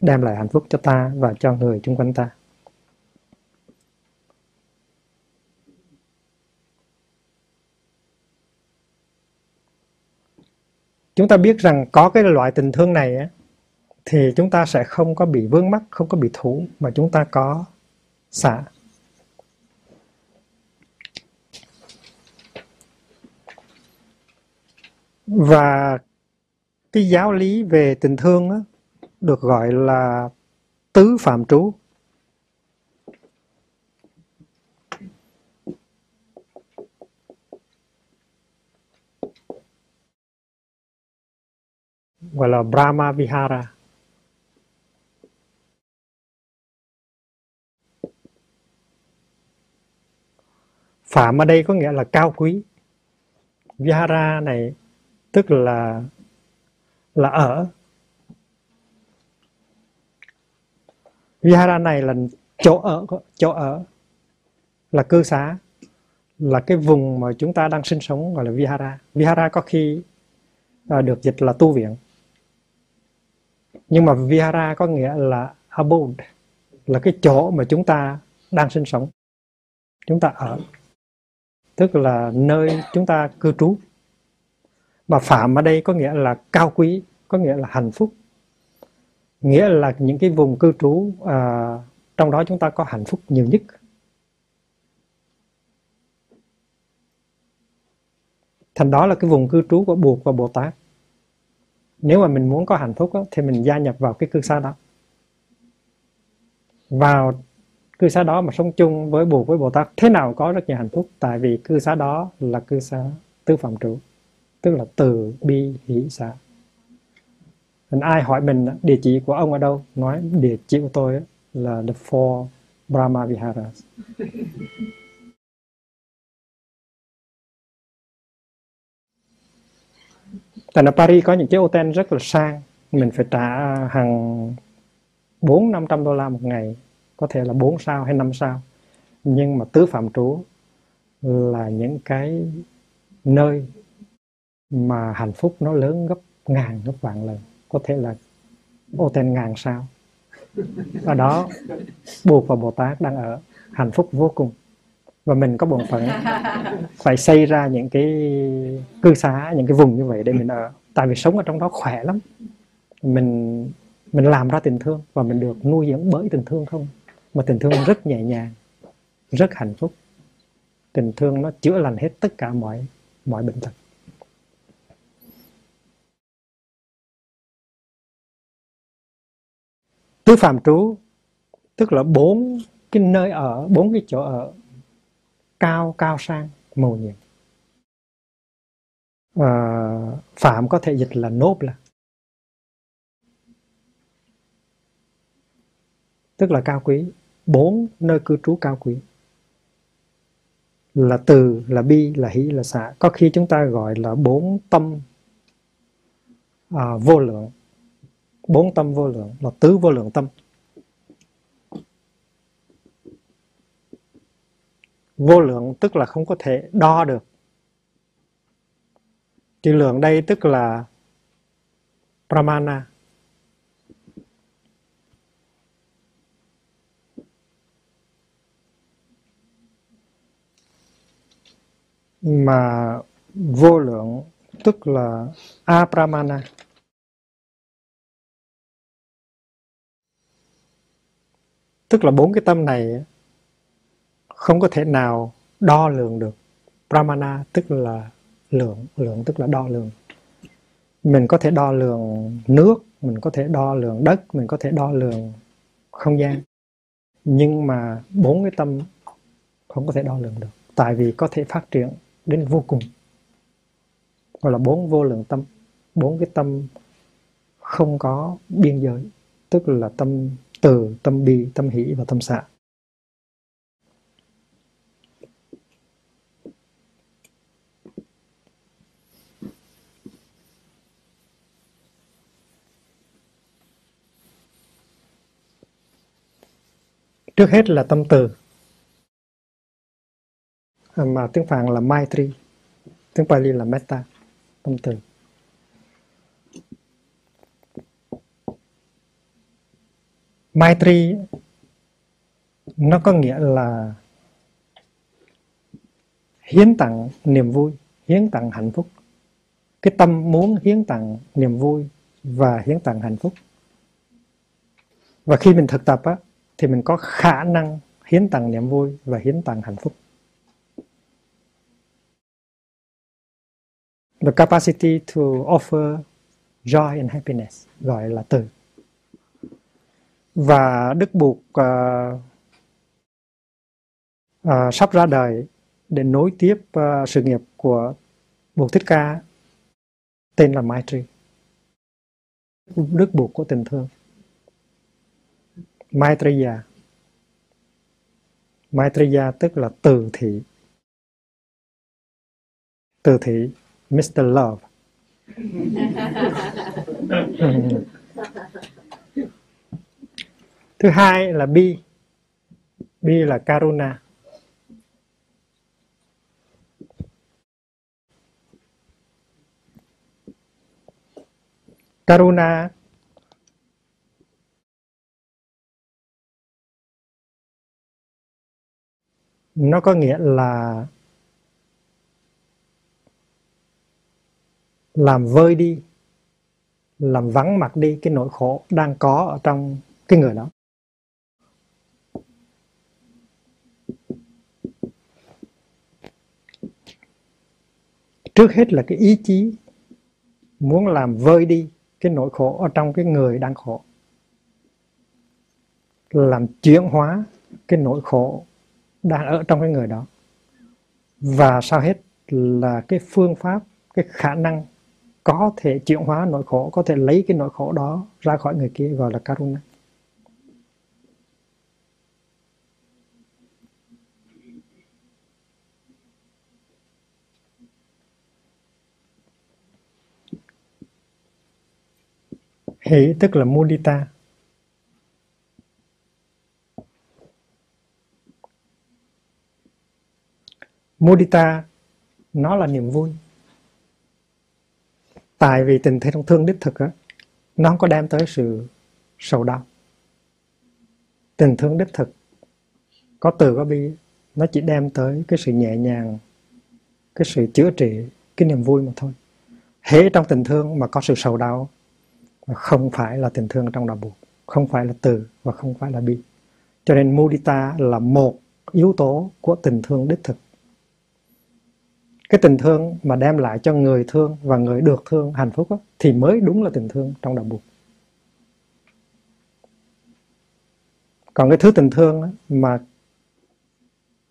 Speaker 1: đem lại hạnh phúc cho ta và cho người chung quanh ta. Chúng ta biết rằng có cái loại tình thương này á, thì chúng ta sẽ không có bị vướng mắc không có bị thủ mà chúng ta có xả. Và cái giáo lý về tình thương đó, được gọi là tứ phạm trú. Gọi là Brahma Vihara. Phạm ở đây có nghĩa là cao quý. Vihara này tức là là ở. Vihara này là chỗ ở chỗ ở là cư xá là cái vùng mà chúng ta đang sinh sống gọi là Vihara. Vihara có khi à, được dịch là tu viện. Nhưng mà Vihara có nghĩa là abode là cái chỗ mà chúng ta đang sinh sống. Chúng ta ở tức là nơi chúng ta cư trú và phạm ở đây có nghĩa là cao quý có nghĩa là hạnh phúc. Nghĩa là những cái vùng cư trú à, trong đó chúng ta có hạnh phúc nhiều nhất. Thành đó là cái vùng cư trú của buộc và bồ tát. Nếu mà mình muốn có hạnh phúc đó, thì mình gia nhập vào cái cư xá đó. Vào cư xá đó mà sống chung với buộc với bồ tát thế nào có rất nhiều hạnh phúc? Tại vì cư xá đó là cư xá tứ phạm trụ tức là từ bi hỷ xã Nên ai hỏi mình, địa chỉ của ông ở đâu? Nói, địa chỉ của tôi là the four Brahma Viharas. Tại là Paris có những cái hotel rất là sang. Mình phải trả hàng bốn, năm trăm đô la một ngày, có thể là 4 sao hay 5 sao. Nhưng mà tứ phạm trú là những cái nơi mà hạnh phúc nó lớn gấp ngàn, gấp vạn lần. Có thể là, ô, tên ngàn sao? Ở đó buộc và bồ tát đang ở. Hạnh phúc vô cùng. Và mình có bổn phận phải xây ra những cái cư xá, những cái vùng như vậy để mình ở. Tại vì sống ở trong đó khỏe lắm. Mình mình làm ra tình thương và mình được nuôi dưỡng bởi tình thương không? Mà tình thương rất nhẹ nhàng, rất hạnh phúc. Tình thương nó chữa lành hết tất cả mọi mọi bệnh tật. Tứ phạm trú tức là bốn cái nơi ở bốn cái chỗ ở cao cao sang màu nhiệm. À, phạm có thể dịch là nốt là. Tức là cao quý. Bốn nơi cư trú cao quý. Là từ là bi là hỷ là xả có khi chúng ta gọi là bốn tâm à, vô lượng bốn tâm vô lượng là tứ vô lượng tâm. Vô lượng tức là không có thể đo được. Chữ lượng đây tức là pramana. Mà vô lượng tức là apramana. Tức là bốn cái tâm này không có thể nào đo lường được. Pramana tức là lượng lượng tức là đo lường. Mình có thể đo lường nước, mình có thể đo lường đất, mình có thể đo lường không gian. Nhưng mà bốn cái tâm không có thể đo lường được. Tại vì có thể phát triển đến vô cùng. Gọi là bốn vô lượng tâm. Bốn cái tâm không có biên giới. Tức là tâm từ tâm bi, tâm hỷ và tâm xạ trước hết là tâm từ. À, mà tiếng Phạn là Maitri, tiếng Pali là Metta, tâm từ. Maitri nó có nghĩa là hiến tặng niềm vui, hiến tặng hạnh phúc. Cái tâm muốn hiến tặng niềm vui và hiến tặng hạnh phúc. Và khi mình thực tập á, thì mình có khả năng hiến tặng niềm vui và hiến tặng hạnh phúc. The capacity to offer joy and happiness gọi là từ. Và Đức Bụt uh, uh, sắp ra đời để nối tiếp uh, sự nghiệp của Bụt Thích Ca tên là Maitri. Đức Bụt của tình thương. Maitreya. Maitreya tức là từ thị. Từ thị Mr. Love. Thứ hai là bi. Bi là Karuna. Karuna nó có nghĩa là làm vơi đi, làm vắng mặt đi cái nỗi khổ đang có ở trong cái người đó trước hết là cái ý chí muốn làm vơi đi cái nỗi khổ ở trong cái người đang khổ. Làm chuyển hóa cái nỗi khổ đang ở trong cái người đó. Và sau hết là cái phương pháp, cái khả năng có thể chuyển hóa nỗi khổ, có thể lấy cái nỗi khổ đó ra khỏi người kia gọi là karuna. Hỷ tức là mudita mudita nó là niềm vui. Tại vì tình thương thương đích thực á, nó không có đem tới sự sầu đau. Tình thương đích thực, có từ, có bi, nó chỉ đem tới cái sự nhẹ nhàng, cái sự chữa trị, cái niềm vui mà thôi. Hễ trong tình thương mà có sự sầu đau không phải là tình thương trong đạo buộc không phải là từ và không phải là bi. Cho nên mudita là một yếu tố của tình thương đích thực. Cái tình thương mà đem lại cho người thương và người được thương hạnh phúc đó, thì mới đúng là tình thương trong đạo buộc còn cái thứ tình thương đó, mà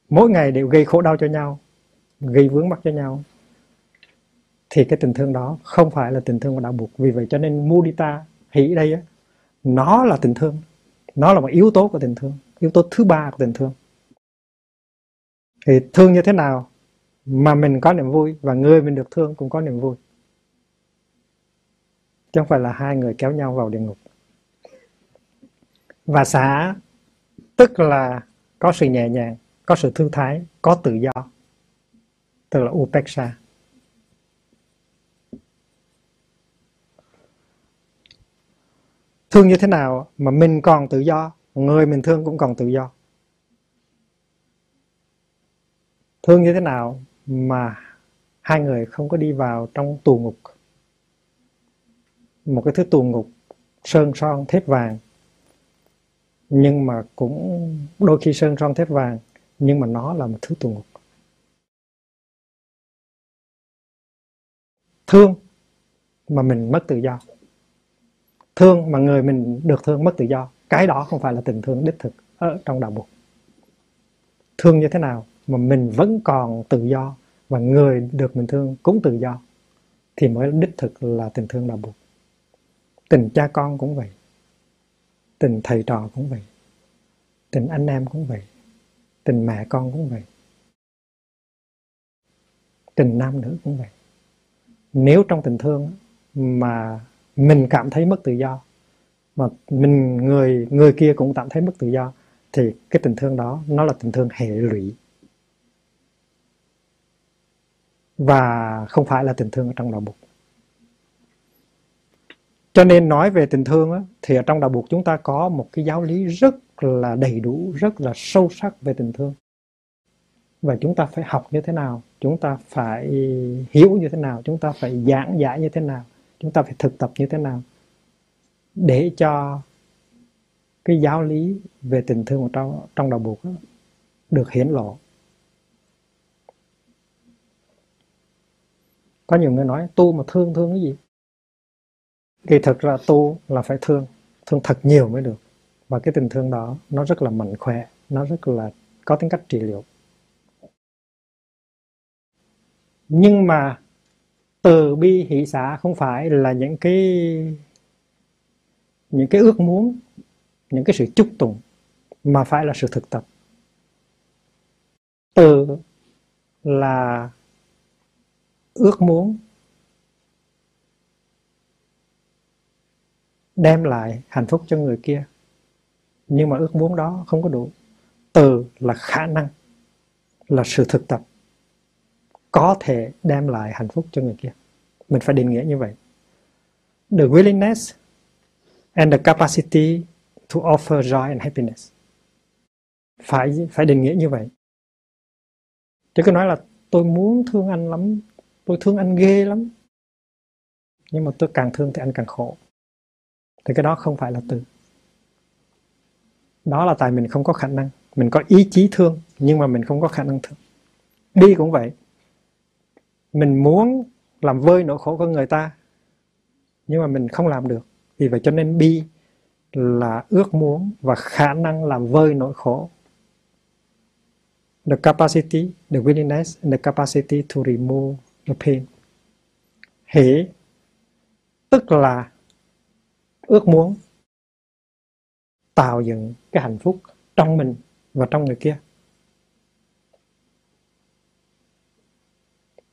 Speaker 1: mỗi ngày đều gây khổ đau cho nhau gây vướng mắc cho nhau thì cái tình thương đó không phải là tình thương của đạo buộc. Vì vậy cho nên mudita hỷ đây á, nó là tình thương. Nó là một yếu tố của tình thương yếu tố thứ ba của tình thương. Thì thương như thế nào mà mình có niềm vui và người mình được thương cũng có niềm vui? Chứ không phải là hai người kéo nhau vào địa ngục. Và xả tức là có sự nhẹ nhàng có sự thư thái có tự do tức là upeksha. Thương như thế nào mà mình còn tự do, người mình thương cũng còn tự do? Thương như thế nào mà hai người không có đi vào trong tù ngục? Một cái thứ tù ngục sơn son thép vàng, nhưng mà cũng đôi khi sơn son thép vàng, nhưng mà nó là một thứ tù ngục. Thương mà mình mất tự do thương mà người mình được thương mất tự do. Cái đó không phải là tình thương đích thực ở trong đạo buộc thương như thế nào mà mình vẫn còn tự do và người được mình thương cũng tự do thì mới đích thực là tình thương đạo buộc tình cha con cũng vậy, tình thầy trò cũng vậy, tình anh em cũng vậy, tình mẹ con cũng vậy, tình nam nữ cũng vậy. Nếu trong tình thương mà mình cảm thấy mất tự do. Mà mình người người kia cũng cảm thấy mất tự do. Thì cái tình thương đó nó là tình thương hệ lụy. Và không phải là tình thương ở trong đạo bục cho nên nói về tình thương á, thì ở trong đạo bục chúng ta có một cái giáo lý rất là đầy đủ rất là sâu sắc về tình thương. Và chúng ta phải học như thế nào chúng ta phải hiểu như thế nào chúng ta phải giảng giải như thế nào chúng ta phải thực tập như thế nào để cho cái giáo lý về tình thương ở trong trong đạo buộc được hiển lộ. Có nhiều người nói, tu mà thương thương cái gì? Kỳ thực ra tu là phải thương thương thật nhiều mới được. Và cái tình thương đó, nó rất là mạnh khỏe, nó rất là có tính cách trị liệu. Nhưng mà từ bi hỷ xã không phải là những cái những cái ước muốn, những cái sự chúc tụng, mà phải là sự thực tập. Từ là ước muốn đem lại hạnh phúc cho người kia, nhưng mà ước muốn đó không có đủ. Từ là khả năng, là sự thực tập có thể đem lại hạnh phúc cho người kia. Mình phải định nghĩa như vậy. The willingness and the capacity to offer joy and happiness. Phải phải định nghĩa như vậy. Chứ cứ nói là tôi muốn thương anh lắm, tôi thương anh ghê lắm. Nhưng mà tôi càng thương thì anh càng khổ. Thì cái đó không phải là từ. Đó là tại mình không có khả năng. Mình có ý chí thương, nhưng mà mình không có khả năng thương. Đi cũng vậy mình muốn làm vơi nỗi khổ của người ta, nhưng mà mình không làm được. Vì vậy cho nên bi là ước muốn và khả năng làm vơi nỗi khổ. The capacity, the willingness and the capacity to remove the pain. Hỷ tức là ước muốn tạo dựng cái hạnh phúc trong mình và trong người kia.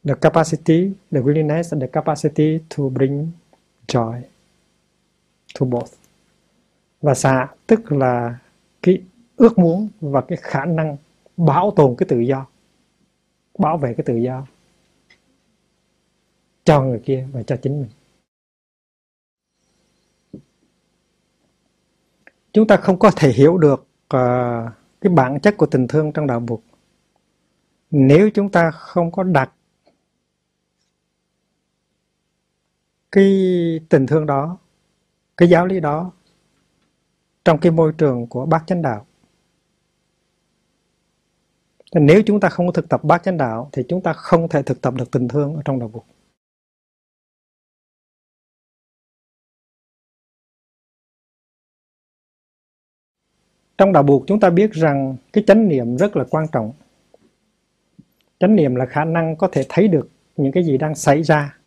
Speaker 1: The capacity the willingness and the capacity to bring joy to both. Và xạ tức là cái ước muốn và cái khả năng bảo tồn cái tự do bảo vệ cái tự do cho người kia và cho chính mình. Chúng ta không có thể hiểu được uh, cái bản chất của tình thương trong đạo Phật nếu chúng ta không có đặt cái tình thương đó, cái giáo lý đó trong cái môi trường của bác chánh đạo. Nếu chúng ta không có thực tập bát chánh đạo thì chúng ta không thể thực tập được tình thương ở trong đạo Phật Trong đạo buộc chúng ta biết rằng cái chánh niệm rất là quan trọng. Chánh niệm là khả năng có thể thấy được những cái gì đang xảy ra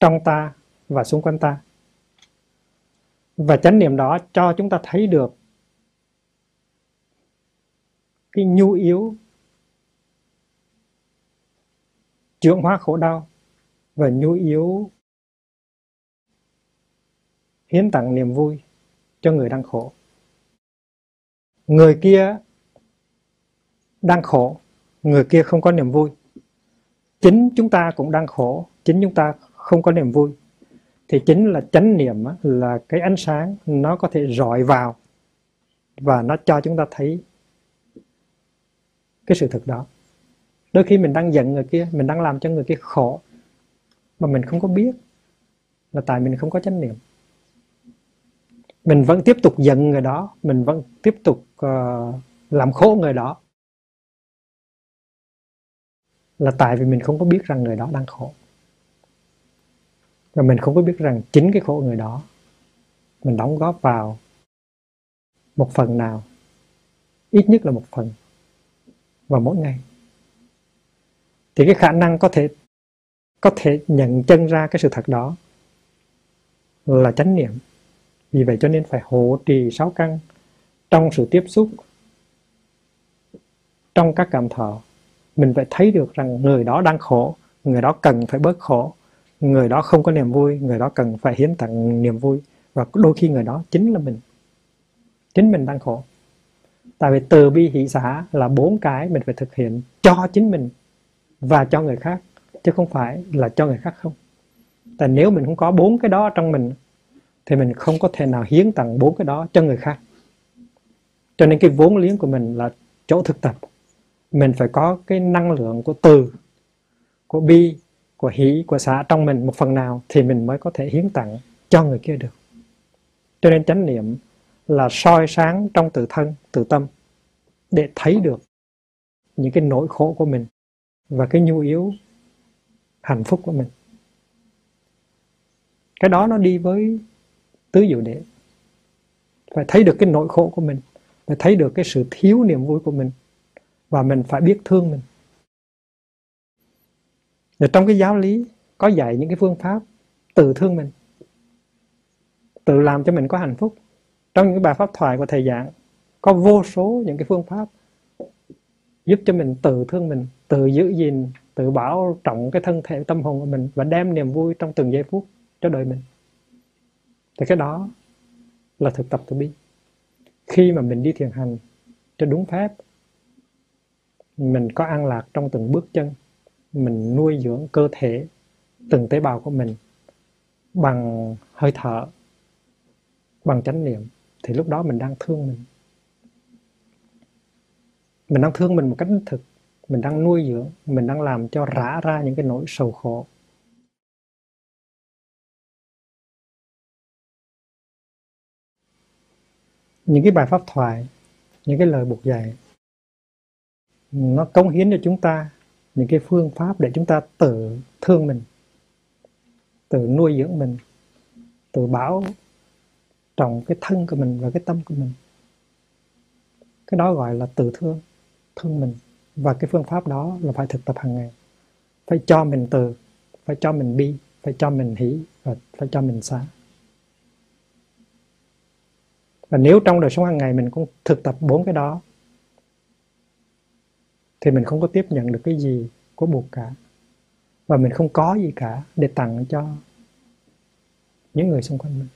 Speaker 1: trong ta và xung quanh ta. Và chánh niệm đó cho chúng ta thấy được cái nhu yếu, trưởng hóa khổ đau và nhu yếu hiến tặng niềm vui cho người đang khổ người kia đang khổ, người kia không có niềm vui chính chúng ta cũng đang khổ, chính chúng ta không có niềm vui. Thì chính là chánh niệm là cái ánh sáng nó có thể rọi vào và nó cho chúng ta thấy cái sự thực đó. Đôi khi mình đang giận người kia mình đang làm cho người kia khổ mà mình không có biết là tại mình không có chánh niệm. Mình vẫn tiếp tục giận người đó mình vẫn tiếp tục uh, làm khổ người đó là tại vì mình không có biết rằng người đó đang khổ và mình không có biết rằng chính cái khổ người đó, mình đóng góp vào một phần nào, ít nhất là một phần, vào mỗi ngày. Thì cái khả năng có thể có thể nhận chân ra cái sự thật đó là chánh niệm. Vì vậy cho nên phải hộ trì sáu căn trong sự tiếp xúc, trong các cảm thọ. Mình phải thấy được rằng người đó đang khổ, người đó cần phải bớt khổ người đó không có niềm vui, người đó cần phải hiến tặng niềm vui. Và đôi khi người đó chính là mình. Chính mình đang khổ. Tại vì từ bi hỷ xã là bốn cái mình phải thực hiện cho chính mình và cho người khác, chứ không phải là cho người khác không. Tại nếu mình không có bốn cái đó trong mình, thì mình không có thể nào hiến tặng bốn cái đó cho người khác. Cho nên cái vốn liếng của mình là chỗ thực tập. Mình phải có cái năng lượng của từ, của bi của hỷ, của xã trong mình một phần nào thì mình mới có thể hiến tặng cho người kia được. Cho nên chánh niệm là soi sáng trong tự thân, tự tâm để thấy được những cái nỗi khổ của mình và cái nhu yếu, hạnh phúc của mình. Cái đó nó đi với tứ diệu đế phải thấy được cái nỗi khổ của mình, phải thấy được cái sự thiếu niềm vui của mình và mình phải biết thương mình. Rồi trong cái giáo lý có dạy những cái phương pháp tự thương mình, tự làm cho mình có hạnh phúc. Trong những bài pháp thoại của thầy giảng, có vô số những cái phương pháp giúp cho mình tự thương mình, tự giữ gìn, tự bảo trọng cái thân thể, tâm hồn của mình và đem niềm vui trong từng giây phút cho đời mình. Thì cái đó là thực tập từ bi. Khi mà mình đi thiền hành cho đúng phép, mình có an lạc trong từng bước chân mình nuôi dưỡng cơ thể từng tế bào của mình bằng hơi thở, bằng chánh niệm, thì lúc đó mình đang thương mình. Mình đang thương mình một cách thực, mình đang nuôi dưỡng, mình đang làm cho rã ra những cái nỗi sầu khổ. Những cái bài pháp thoại, những cái lời buộc dạy, nó cống hiến cho chúng ta những cái phương pháp để chúng ta tự thương mình, tự nuôi dưỡng mình, tự bảo trọng cái thân của mình và cái tâm của mình. Cái đó gọi là tự thương thương mình. Và cái phương pháp đó là phải thực tập hàng ngày. Phải cho mình từ, phải cho mình bi, phải cho mình hỷ và phải cho mình xả và nếu trong đời sống hàng ngày mình cũng thực tập bốn cái đó thì mình không có tiếp nhận được cái gì của buộc cả. Và mình không có gì cả để tặng cho những người xung quanh mình.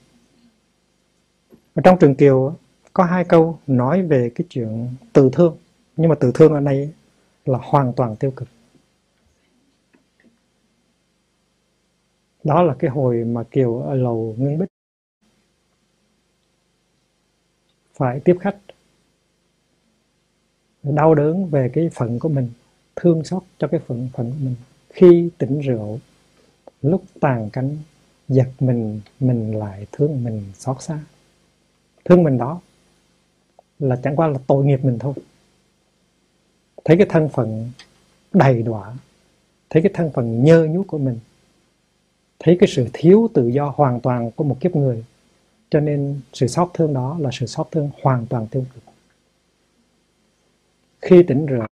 Speaker 1: Ở trong trường kiều có hai câu nói về cái chuyện từ thương. Nhưng mà từ thương ở đây là hoàn toàn tiêu cực. Đó là cái hồi mà kiều ở lầu ngưng bích. Phải tiếp khách đau đớn về cái phận của mình, thương xót cho cái phận phận của mình. Khi tỉnh rượu, lúc tàn cánh, giật mình mình lại thương mình xót xa. Thương mình đó là chẳng qua là tội nghiệp mình thôi. Thấy cái thân phận đầy đọa, thấy cái thân phận nhơ nhút của mình, thấy cái sự thiếu tự do hoàn toàn của một kiếp người, cho nên sự xót thương đó là sự xót thương hoàn toàn tiêu cực khi tỉnh rượu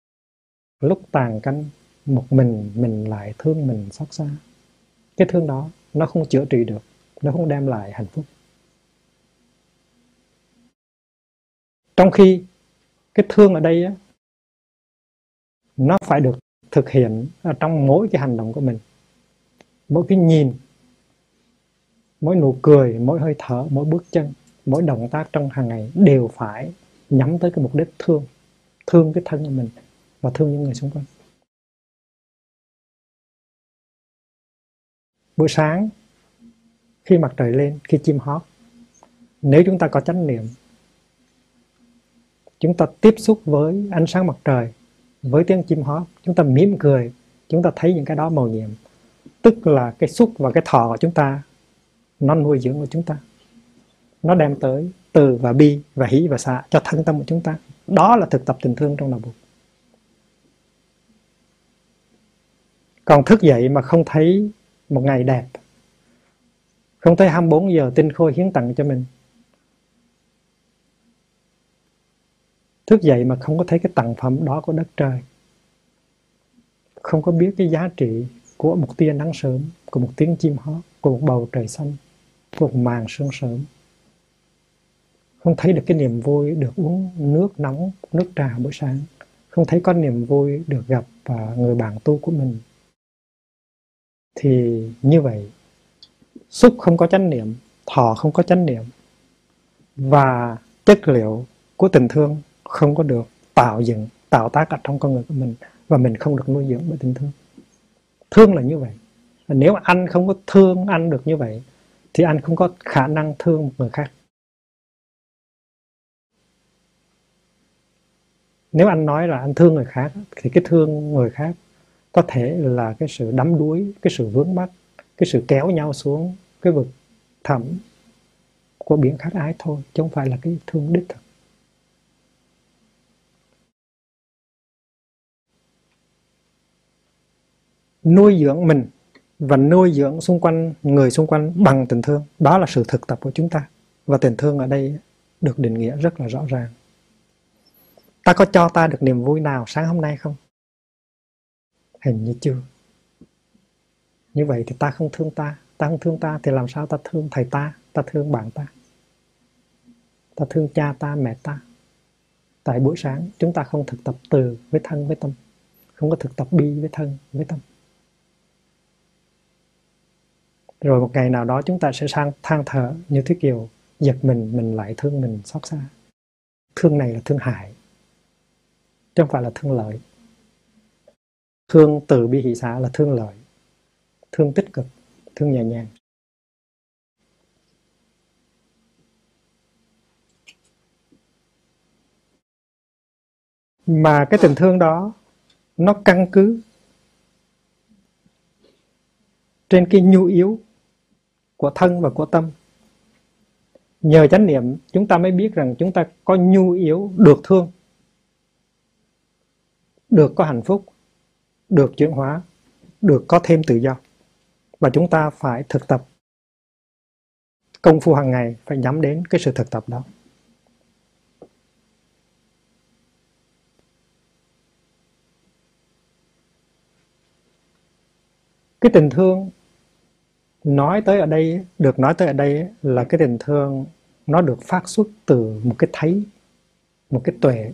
Speaker 1: lúc tàn canh một mình mình lại thương mình xót xa. Cái thương đó nó không chữa trị được nó không đem lại hạnh phúc. Trong khi cái thương ở đây á, nó phải được thực hiện ở trong mỗi cái hành động của mình. Mỗi cái nhìn mỗi nụ cười mỗi hơi thở mỗi bước chân mỗi động tác trong hàng ngày đều phải nhắm tới cái mục đích thương thương cái thân của mình và thương những người xung quanh. Buổi sáng, khi mặt trời lên, khi chim hót, nếu chúng ta có chánh niệm, chúng ta tiếp xúc với ánh sáng mặt trời, với tiếng chim hót, chúng ta mỉm cười, chúng ta thấy những cái đó màu nhiệm. Tức là cái xúc và cái thọ của chúng ta, nó nuôi dưỡng của chúng ta. Nó đem tới từ và bi và hỷ và xạ cho thân tâm của chúng ta đó là thực tập tình thương trong đạo Phật còn thức dậy mà không thấy một ngày đẹp, không thấy 24 giờ tinh khôi hiến tặng cho mình. Thức dậy mà không có thấy cái tặng phẩm đó của đất trời. Không có biết cái giá trị của một tia nắng sớm, của một tiếng chim hót, của một bầu trời xanh, của một màn sương sớm không thấy được cái niềm vui được uống nước nóng, nước trà buổi sáng. Không thấy có niềm vui được gặp và người bạn tu của mình. Thì như vậy, xúc không có chánh niệm, thọ không có chánh niệm, và chất liệu của tình thương không có được tạo dựng, tạo tác ở trong con người của mình, và mình không được nuôi dưỡng bởi tình thương. Thương là như vậy. Nếu anh không có thương anh được như vậy, thì anh không có khả năng thương một người khác. Nếu anh nói là anh thương người khác thì cái thương người khác có thể là cái sự đắm đuối, cái sự vướng mắc, cái sự kéo nhau xuống cái vực thẳm của biển khát ái thôi, chứ không phải là cái thương đích thực. Nuôi dưỡng mình và nuôi dưỡng xung quanh, người xung quanh bằng tình thương, đó là sự thực tập của chúng ta. Và tình thương ở đây được định nghĩa rất là rõ ràng ta có cho ta được niềm vui nào sáng hôm nay không? Hình như chưa. Như vậy thì ta không thương ta. Ta không thương ta thì làm sao ta thương thầy ta? Ta thương bạn ta. Ta thương cha ta, mẹ ta. Tại buổi sáng, chúng ta không thực tập từ với thân, với tâm. Không có thực tập bi với thân, với tâm. Rồi một ngày nào đó chúng ta sẽ sang, than thở như thuyết kiều, giật mình mình lại thương mình xót xa. Thương này là thương hại chứ không phải là thương lợi. Thương từ bi hỷ xã là thương lợi. Thương tích cực, thương nhẹ nhàng. Mà cái tình thương đó, nó căn cứ trên cái nhu yếu của thân và của tâm. Nhờ chánh niệm, chúng ta mới biết rằng chúng ta có nhu yếu được thương được có hạnh phúc, được chuyển hóa, được có thêm tự do. Và chúng ta phải thực tập. Công phu hàng ngày phải nhắm đến cái sự thực tập đó. Cái tình thương nói tới ở đây, được nói tới ở đây là cái tình thương nó được phát xuất từ một cái thấy, một cái tuệ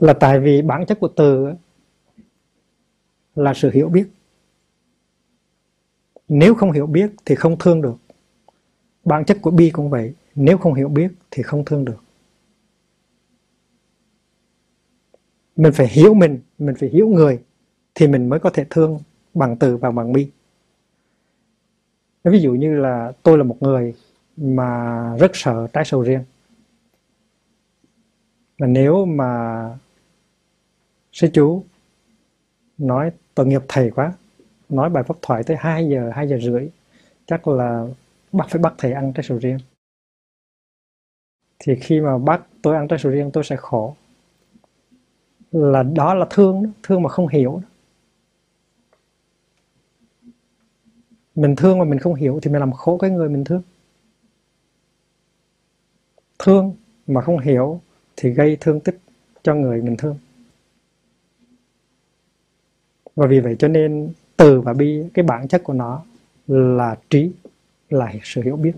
Speaker 1: là tại vì bản chất của từ là sự hiểu biết. Nếu không hiểu biết thì không thương được. Bản chất của bi cũng vậy. Nếu không hiểu biết thì không thương được. Mình phải hiểu mình mình phải hiểu người thì mình mới có thể thương bằng từ và bằng bi. Ví dụ như là tôi là một người mà rất sợ trái sầu riêng. Mà nếu mà sư chú nói, tội nghiệp thầy quá. Nói bài pháp thoại tới 2 giờ 2 giờ rưỡi. Chắc là bác phải bắt thầy ăn trái sầu riêng. Thì khi mà bắt tôi ăn trái sầu riêng, tôi sẽ khổ. Là đó là thương thương mà không hiểu mình thương mà mình không hiểu thì mình làm khổ cái người mình thương. Thương mà không hiểu thì gây thương tích cho người mình thương và vì vậy cho nên từ và bi, cái bản chất của nó là trí, là sự hiểu biết.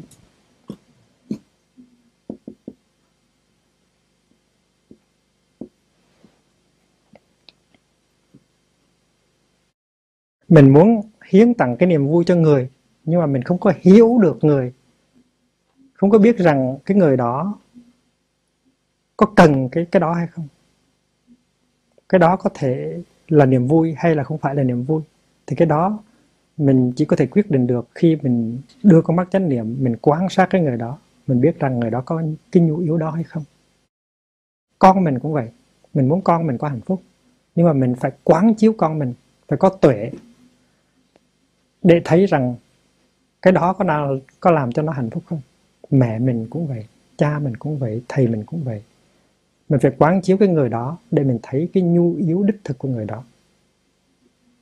Speaker 1: Mình muốn hiến tặng cái niềm vui cho người, nhưng mà mình không có hiểu được người. Không có biết rằng cái người đó có cần cái cái đó hay không. Cái đó có thể là niềm vui hay là không phải là niềm vui. Thì cái đó mình chỉ có thể quyết định được khi mình đưa con mắt chánh niệm, mình quan sát cái người đó, mình biết rằng người đó có cái nhu yếu đó hay không. Con mình cũng vậy. Mình muốn con mình có hạnh phúc, nhưng mà mình phải quán chiếu con mình, phải có tuệ để thấy rằng cái đó có nào, có làm cho nó hạnh phúc không? Mẹ mình cũng vậy, cha mình cũng vậy, thầy mình cũng vậy mình phải quán chiếu cái người đó để mình thấy cái nhu yếu đích thực của người đó.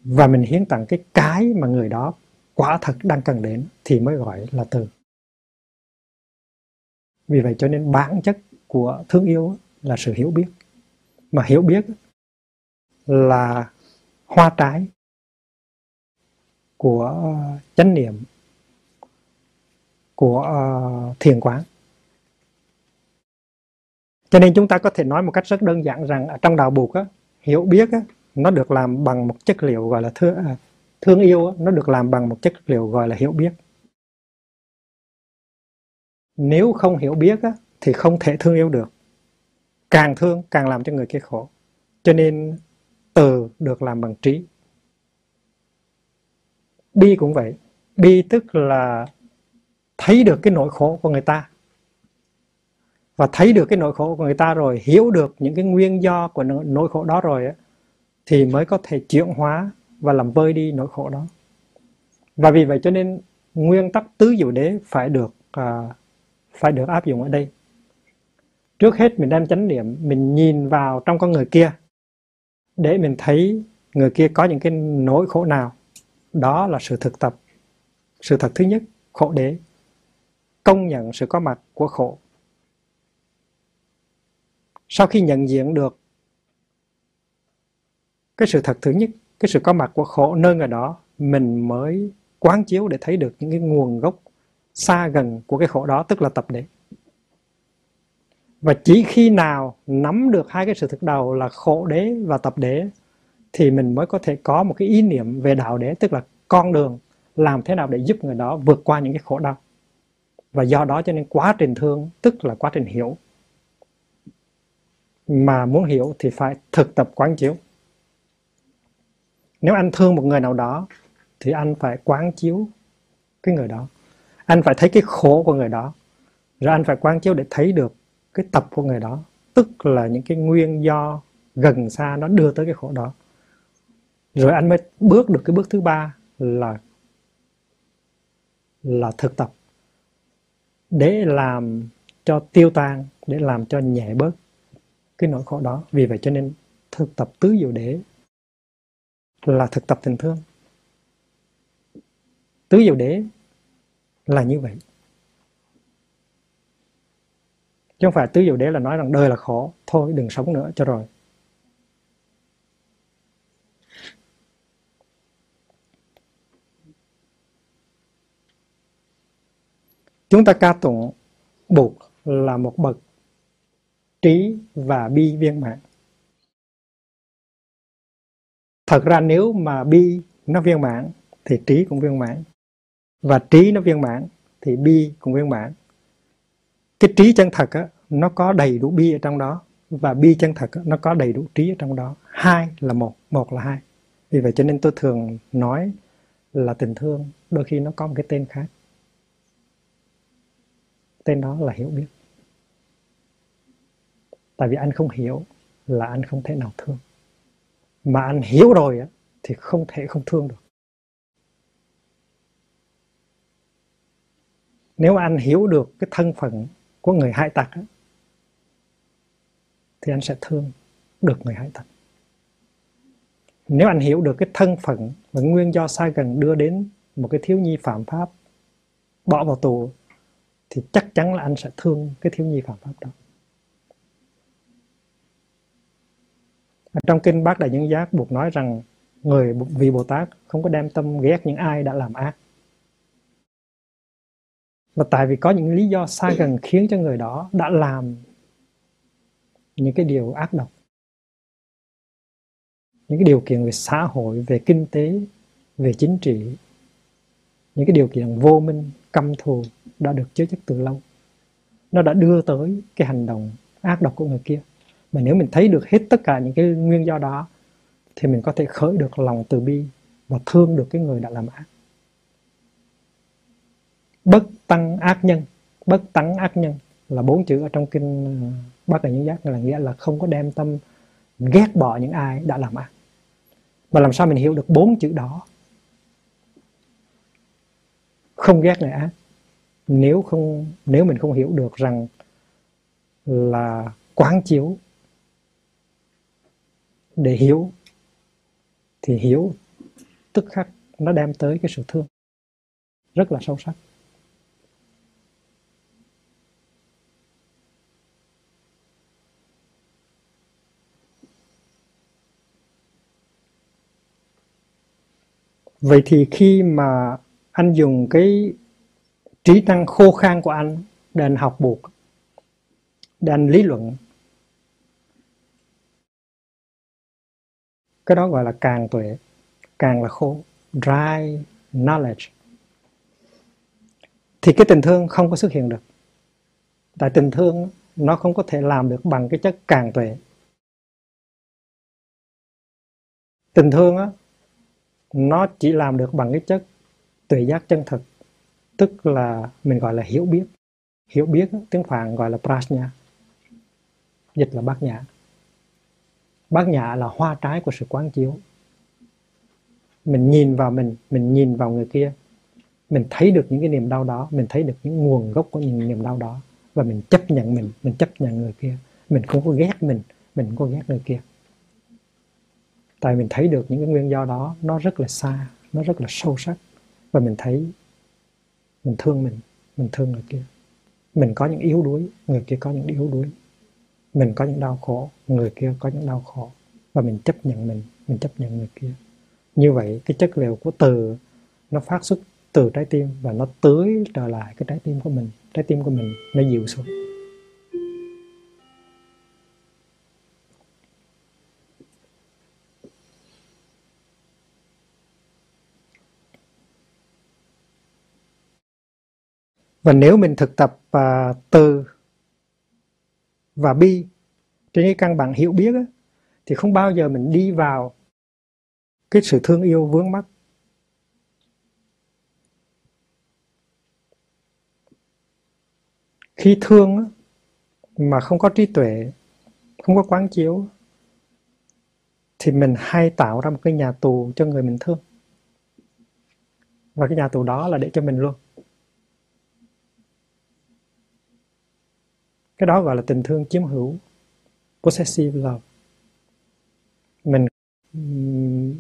Speaker 1: Và mình hiến tặng cái cái mà người đó quả thật đang cần đến thì mới gọi là từ. Vì vậy cho nên bản chất của thương yêu là sự hiểu biết. Mà hiểu biết là hoa trái của chánh niệm của ờ, thiền quán cho nên chúng ta có thể nói một cách rất đơn giản rằng ở trong đạo buộc á, hiểu biết á, nó được làm bằng một chất liệu gọi là thương, à, thương yêu á, nó được làm bằng một chất liệu gọi là hiểu biết. Nếu không hiểu biết á, thì không thể thương yêu được. Càng thương càng làm cho người kia khổ. Cho nên từ được làm bằng trí. Bi cũng vậy. Bi tức là thấy được cái nỗi khổ của người ta và thấy được cái nỗi khổ của người ta rồi hiểu được những cái nguyên do của nỗi khổ đó rồi thì mới có thể chuyển hóa và làm vơi đi nỗi khổ đó. Và vì vậy cho nên nguyên tắc tứ diệu đế phải được à, phải được áp dụng ở đây. Trước hết mình đem chánh niệm mình nhìn vào trong con người kia để mình thấy người kia có những cái nỗi khổ nào. Đó là sự thực tập sự thật thứ nhất khổ đế. Công nhận sự có mặt của khổ sau khi nhận diện được cái sự thật thứ nhất, cái sự có mặt của khổ nơi người đó, mình mới quán chiếu để thấy được những cái nguồn gốc xa gần của cái khổ đó, tức là tập đế và chỉ khi nào nắm được hai cái sự thực đầu là khổ đế và tập đế, thì mình mới có thể có một cái ý niệm về đạo đế, tức là con đường làm thế nào để giúp người đó vượt qua những cái khổ đau. Và do đó cho nên quá trình thương, tức là quá trình hiểu mà muốn hiểu thì phải thực tập quán chiếu. Nếu anh thương một người nào đó, thì anh phải quán chiếu cái người đó. Anh phải thấy cái khổ của người đó, rồi anh phải quán chiếu để thấy được cái tập của người đó. Tức là những cái nguyên do gần xa nó đưa tới cái khổ đó. Rồi anh mới bước được cái bước thứ ba là là thực tập. Để làm cho tiêu tan, để làm cho nhẹ bớt cái nỗi khổ đó. Vì vậy cho nên thực tập tứ diệu đế là thực tập tình thương. Tứ diệu đế là như vậy. Chứ không phải tứ diệu đế là nói rằng đời là khổ, thôi đừng sống nữa, cho rồi. Chúng ta ca tụng bụt là một bậc trí và bi viên mãn. Thật ra nếu mà bi nó viên mãn thì trí cũng viên mãn. Và trí nó viên mãn thì bi cũng viên mãn. Cái trí chân thật á, nó có đầy đủ bi ở trong đó và bi chân thật á, nó có đầy đủ trí ở trong đó. Hai là một một là hai. Vì vậy cho nên tôi thường nói là tình thương đôi khi nó có một cái tên khác. Tên đó là hiểu biết tại vì anh không hiểu là anh không thể nào thương. Mà anh hiểu rồi á thì không thể không thương được. Nếu anh hiểu được cái thân phận của người hại tặc á, thì anh sẽ thương được người hại tặc. Nếu anh hiểu được cái thân phận và nguyên do sai gần đưa đến một cái thiếu nhi phạm pháp bỏ vào tù thì chắc chắn là anh sẽ thương cái thiếu nhi phạm pháp đó. Trong kinh bát đại nhân giác buộc nói rằng người vị bồ tát không có đem tâm ghét những ai đã làm ác. Và tại vì có những lý do xa gần khiến cho người đó đã làm những cái điều ác độc, những cái điều kiện về xã hội, về kinh tế, về chính trị, những cái điều kiện vô minh, căm thù đã được chứa chấp từ lâu. Nó đã đưa tới cái hành động ác độc của người kia mà nếu mình thấy được hết tất cả những cái nguyên do đó, thì mình có thể khởi được lòng từ bi và thương được cái người đã làm ác. Bất tăng ác nhân. Bất tăng ác nhân là bốn chữ ở trong kinh ờ, bát đại nhân giác, là nghĩa là không có đem tâm ghét bỏ những ai đã làm ác. Mà làm sao mình hiểu được bốn chữ đó? Không ghét người ác. Nếu không, nếu mình không hiểu được rằng là quán chiếu để hiểu, thì hiểu tức khắc nó đem tới cái sự thương, rất là sâu sắc. Vậy thì khi mà anh dùng cái trí năng khô khan của anh để anh học buộc để anh lý luận cái đó gọi là càng tuệ. Càng là khô dry knowledge. Thì cái tình thương không có xuất hiện được. Tại tình thương, nó không có thể làm được bằng cái chất càng tuệ. Tình thương á, nó chỉ làm được bằng cái chất tuệ giác chân thực. Tức là mình gọi là hiểu biết. Hiểu biết tiếng phạn gọi là prajna. Dịch là bát nhã bát nhã là hoa trái của sự quán chiếu. Mình nhìn vào mình mình nhìn vào người kia. Mình thấy được những cái niềm đau đó, mình thấy được những nguồn gốc của những niềm đau đó. Và mình chấp nhận mình mình chấp nhận người kia. Mình không có ghét mình mình không có ghét người kia. Tại mình thấy được những cái nguyên do đó, nó rất là xa, nó rất là sâu sắc. Và mình thấy mình thương mình mình thương người kia. Mình có những yếu đuối, người kia có những yếu đuối mình có những đau khổ người kia có những đau khổ và mình chấp nhận mình mình chấp nhận người kia. Như vậy cái chất liệu của từ nó phát xuất từ trái tim và nó tưới trở lại cái trái tim của mình. Trái tim của mình nó dịu xuống. Và nếu mình thực tập uh, từ và bi. Trên cái căn bản hiểu biết á, thì không bao giờ mình đi vào cái sự thương yêu vướng mắc. Khi thương á, mà không có trí tuệ không có quán chiếu thì mình hay tạo ra một cái nhà tù cho người mình thương. Và cái nhà tù đó là để cho mình luôn. Cái đó gọi là tình thương chiếm hữu, possessive love. Mình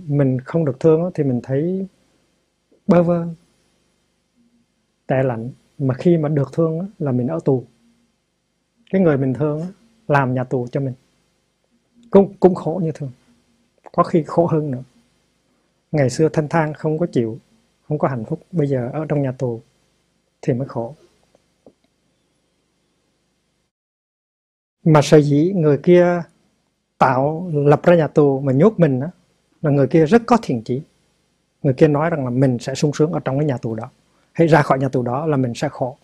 Speaker 1: mình không được thương thì mình thấy bơ vơ tệ lạnh. Mà khi mà được thương là mình ở tù. Cái người mình thương làm nhà tù cho mình. Cũng cũng khổ như thường. Có khi khổ hơn nữa. Ngày xưa thanh thang không có chịu, không có hạnh phúc. Bây giờ ở trong nhà tù thì mới khổ. Mà sở dĩ người kia tạo lập ra nhà tù mà nhốt mình đó, là người kia rất có thiện chí người kia nói rằng là mình sẽ sung sướng ở trong cái nhà tù đó hay ra khỏi nhà tù đó là mình sẽ khổ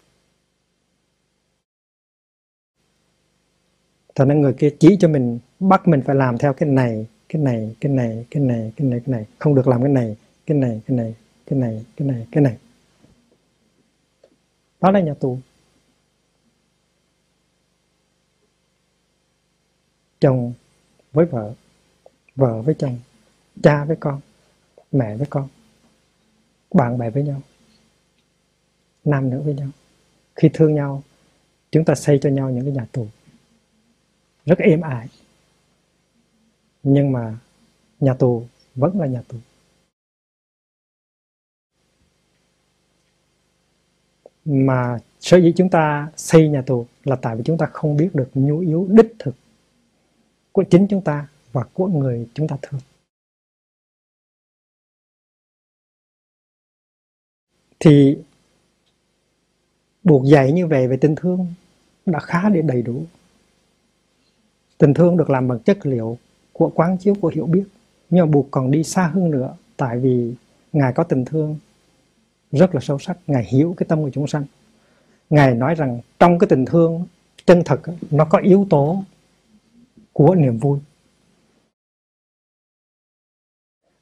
Speaker 1: cho nên người kia chỉ cho mình bắt mình phải làm theo cái này cái này cái này cái này cái này cái này không được làm cái này cái này cái này cái này cái này cái này đó là nhà tù chồng với vợ vợ với chồng, cha với con, mẹ với con, bạn bè với nhau, nam nữ với nhau. Khi thương nhau, chúng ta xây cho nhau những cái nhà tù rất êm ải nhưng mà nhà tù vẫn là nhà tù. Mà sở dĩ chúng ta xây nhà tù là tại vì chúng ta không biết được nhu yếu đích thực của chính chúng ta và của người chúng ta thương. Thì buộc dạy như vậy về tình thương đã khá để đầy đủ. Tình thương được làm bằng chất liệu của quán chiếu của hiểu biết, nhưng mà buộc còn đi xa hơn nữa, tại vì ngài có tình thương rất là sâu sắc. Ngài hiểu cái tâm của chúng sanh. Ngài nói rằng trong cái tình thương chân thật, nó có yếu tố của niềm vui.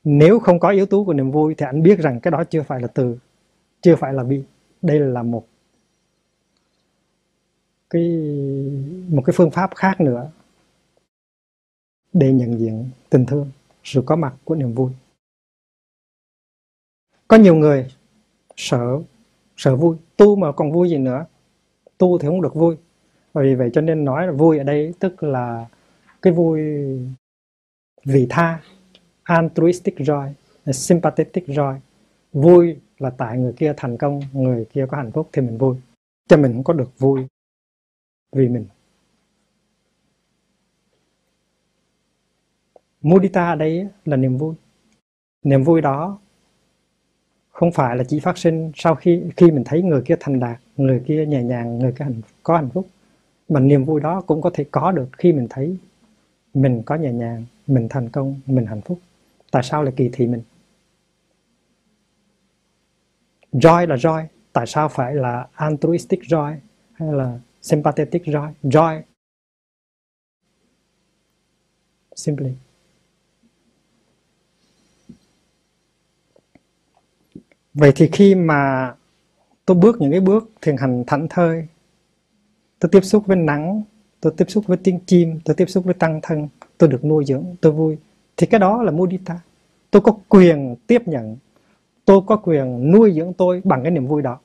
Speaker 1: Nếu không có yếu tố của niềm vui thì anh biết rằng cái đó chưa phải là từ, chưa phải là bi. Đây là một cái một cái phương pháp khác nữa để nhận diện tình thương, sự có mặt của niềm vui. Có nhiều người sợ sợ vui. Tu mà còn vui gì nữa? Tu thì không được vui. Vì vậy cho nên nói là vui ở đây tức là cái vui vị tha, altruistic joy, sympathetic joy. Vui là tại người kia thành công, người kia có hạnh phúc thì mình vui. Cho mình cũng có được vui vì mình. Mudita ở đây là niềm vui. Niềm vui đó không phải là chỉ phát sinh sau khi khi mình thấy người kia thành đạt, người kia nhẹ nhàng, người kia có hạnh phúc. Mà niềm vui đó cũng có thể có được khi mình thấy mình có nhẹ nhàng mình thành công, mình hạnh phúc. Tại sao lại kỳ thị mình? Joy là joy, tại sao phải là altruistic joy hay là sympathetic joy? Joy. Simply. Vậy thì khi mà tôi bước những cái bước thiền hành thảnh thơi, tôi tiếp xúc với nắng tôi tiếp xúc với tiếng chim, tôi tiếp xúc với tăng thân, tôi được nuôi dưỡng, tôi vui. Thì cái đó là mudita tôi có quyền tiếp nhận, tôi có quyền nuôi dưỡng tôi bằng cái niềm vui đó.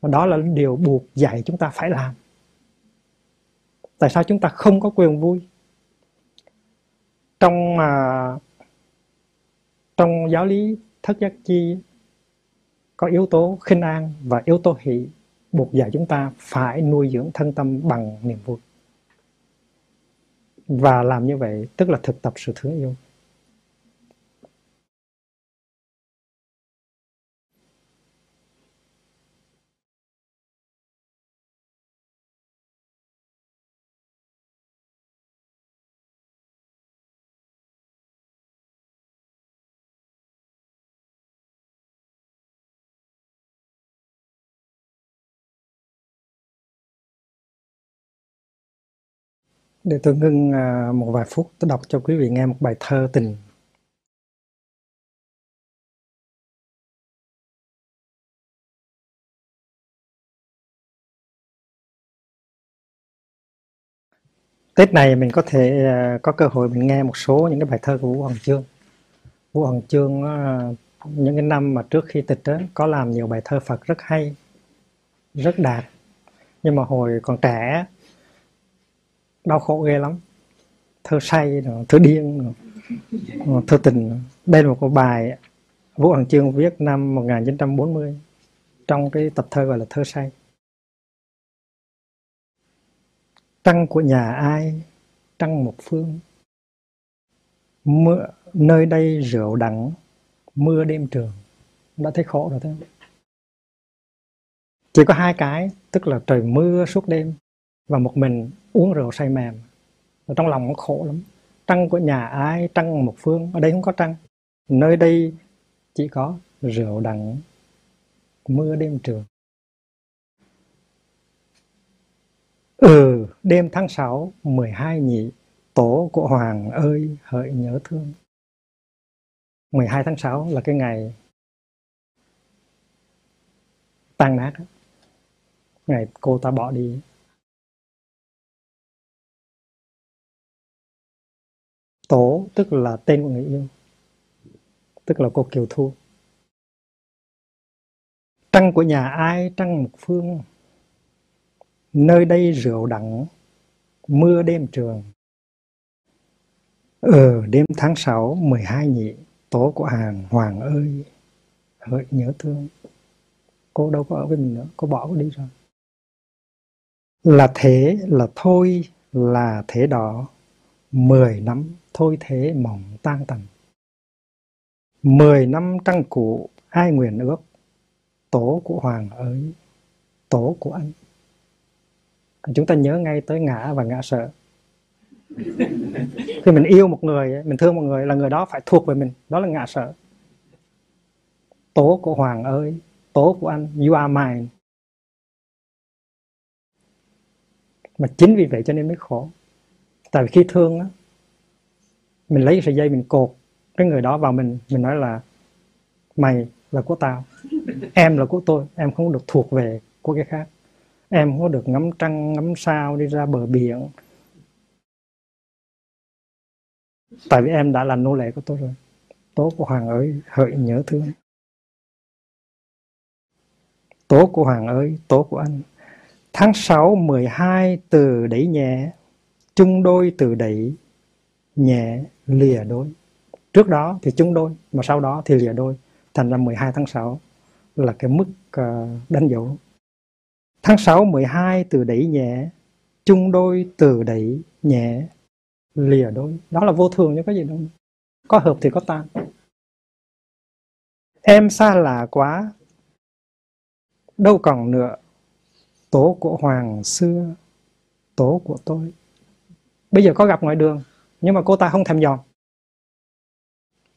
Speaker 1: Và đó là điều buộc dạy chúng ta phải làm. Tại sao chúng ta không có quyền vui? Trong mà trong giáo lý thất giác chi có yếu tố khinh an và yếu tố hỷ buộc dạy chúng ta phải nuôi dưỡng thân tâm bằng niềm vui. Và làm như vậy tức là thực tập sự thương yêu. Để tôi ngưng à, một vài phút tôi đọc cho quý vị nghe một bài thơ tình. Tết này mình có thể à, có cơ hội mình nghe một số những cái bài thơ của Vũ Hoàng Chương. Vũ Hoàng Chương à, những cái năm mà trước khi tịch đó, có làm nhiều bài thơ Phật rất hay, rất đạt. Nhưng mà hồi còn trẻ đau khổ ghê lắm. Thơ say thơ điên ờ, thơ tình đây là một bài Vũ Hoàng Chương viết năm 1940 trong cái tập thơ gọi là thơ say. Trăng của nhà ai, trăng một phương? Mưa, nơi đây rượu đắng, mưa đêm trường. Đã thấy khổ rồi thế chỉ có hai cái, tức là trời mưa suốt đêm và một mình uống rượu say mềm. Và trong lòng nó khổ lắm. Trăng của nhà ai, trăng một phương, ở đây không có trăng. Nơi đây chỉ có rượu đắng, mưa đêm trường. Ừ đêm tháng 6 12 nhị, tổ của hoàng ơi, hỡi nhớ thương. 12 tháng 6 là cái ngày tan nát ngày cô ta bỏ đi. Tổ tức là tên của người yêu, Tức là cô Kiều Thu. Trăng của nhà ai, trăng một phương, Nơi đây rượu đắng, Mưa đêm trường. Ờ đêm tháng 6 12 nhị Tổ của hàng Hoàng ơi, Hỡi nhớ thương. Cô đâu có ở với mình nữa, Cô bỏ cô đi rồi. Là thế, là thôi, Là thế đó. Mười năm thôi thế mỏng tan tành. Mười năm trăng cụ ai nguyện ước, tổ của Hoàng ơi, tổ của anh. Chúng ta nhớ ngay tới ngã và ngã sợ. Khi mình yêu một người, mình thương một người là người đó phải thuộc về mình, đó là ngã sợ. Tổ của Hoàng ơi, tổ của anh, you are mine. Mà chính vì vậy cho nên mới khổ. Tại vì khi thương á, mình lấy sợi dây mình cột cái người đó vào mình mình nói là mày là của tao em là của tôi em không được thuộc về của cái khác em không có được ngắm trăng ngắm sao đi ra bờ biển. Tại vì em đã là nô lệ của tôi rồi. Tố của hoàng ơi hỡi nhớ thương tố của hoàng ơi tố của anh. Tháng 6 12 từ đẩy nhẹ chung đôi từ đẩy, nhẹ, lìa đôi. Trước đó thì chung đôi, mà sau đó thì lìa đôi. Thành ra 12 tháng 6 là cái mức ờ, đánh dấu. Tháng 6 12 từ đẩy, nhẹ. Chung đôi từ đẩy, nhẹ, lìa đôi. Đó là vô thường chứ có gì đâu. Có hợp thì có tan. Em xa lạ quá. Đâu còn nữa tổ của hoàng xưa tổ của tôi bây giờ có gặp ngoài đường, nhưng mà cô ta không thèm dò.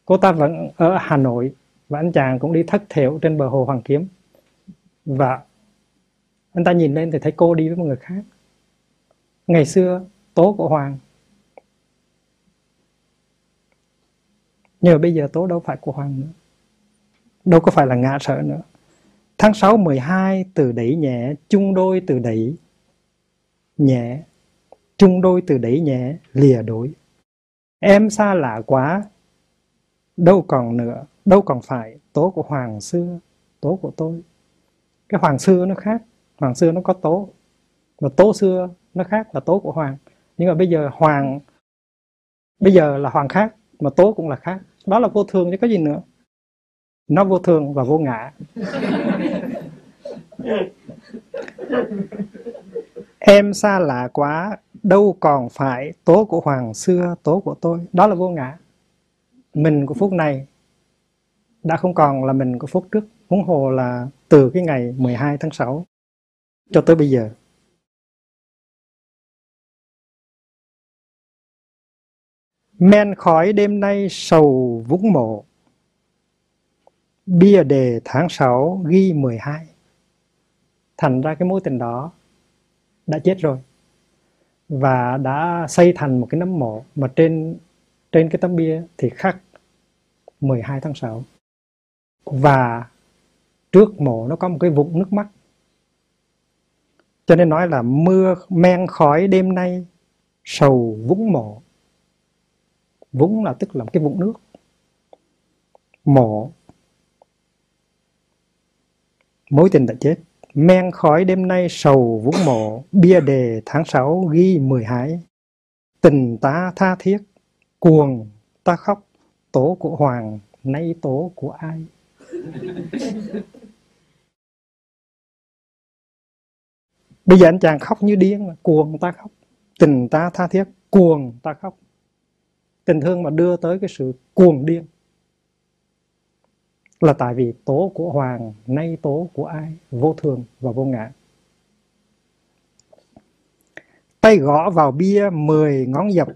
Speaker 1: Cô ta vẫn ở Hà Nội và anh chàng cũng đi thất thiểu trên bờ hồ Hoàng Kiếm. Và anh ta nhìn lên thì thấy cô đi với một người khác. Ngày xưa, tố của Hoàng. Nhưng mà bây giờ tố đâu phải của Hoàng nữa. Đâu có phải là ngã sợ nữa. Tháng 6 12 từ đẩy nhẹ, chung đôi từ đẩy nhẹ chung đôi từ đẩy nhẹ lìa đối. Em xa lạ quá đâu còn nữa đâu còn phải tố của hoàng xưa tố của tôi. Cái hoàng xưa nó khác hoàng xưa nó có tố và tố xưa nó khác là tố của hoàng. Nhưng mà bây giờ hoàng bây giờ là hoàng khác mà tố cũng là khác. Đó là vô thường chứ có gì nữa. Nó vô thường và vô ngã. Em xa lạ quá đâu còn phải tố của hoàng xưa, tố của tôi. Đó là vô ngã. Mình của phút này đã không còn là mình của phút trước. Huống hồ là từ cái ngày 12 tháng 6 cho tới bây giờ. Men khói đêm nay sầu vũng mộ. Bia đề tháng 6 ghi 12 thành ra cái mối tình đó đã chết rồi và đã xây thành một cái nấm mộ mà trên trên cái tấm bia thì khắc 12 tháng 6 và trước mộ nó có một cái vũng nước mắt. Cho nên nói là mưa, men khói đêm nay sầu vũng mộ. Vũng là tức là một cái vũng nước. Mộ. Mối tình đã chết men khói đêm nay sầu vũng mộ, bia đề tháng 6 ghi mười hải tình ta tha thiết, cuồng ta khóc, tố của hoàng, nay tố của ai? Bây giờ anh chàng khóc như điên, cuồng ta khóc, tình ta tha thiết, cuồng ta khóc. Tình thương mà đưa tới cái sự cuồng điên là tại vì tố của hoàng, nay tố của ai? Vô thường và vô ngã. Tay gõ vào bia mười ngón dập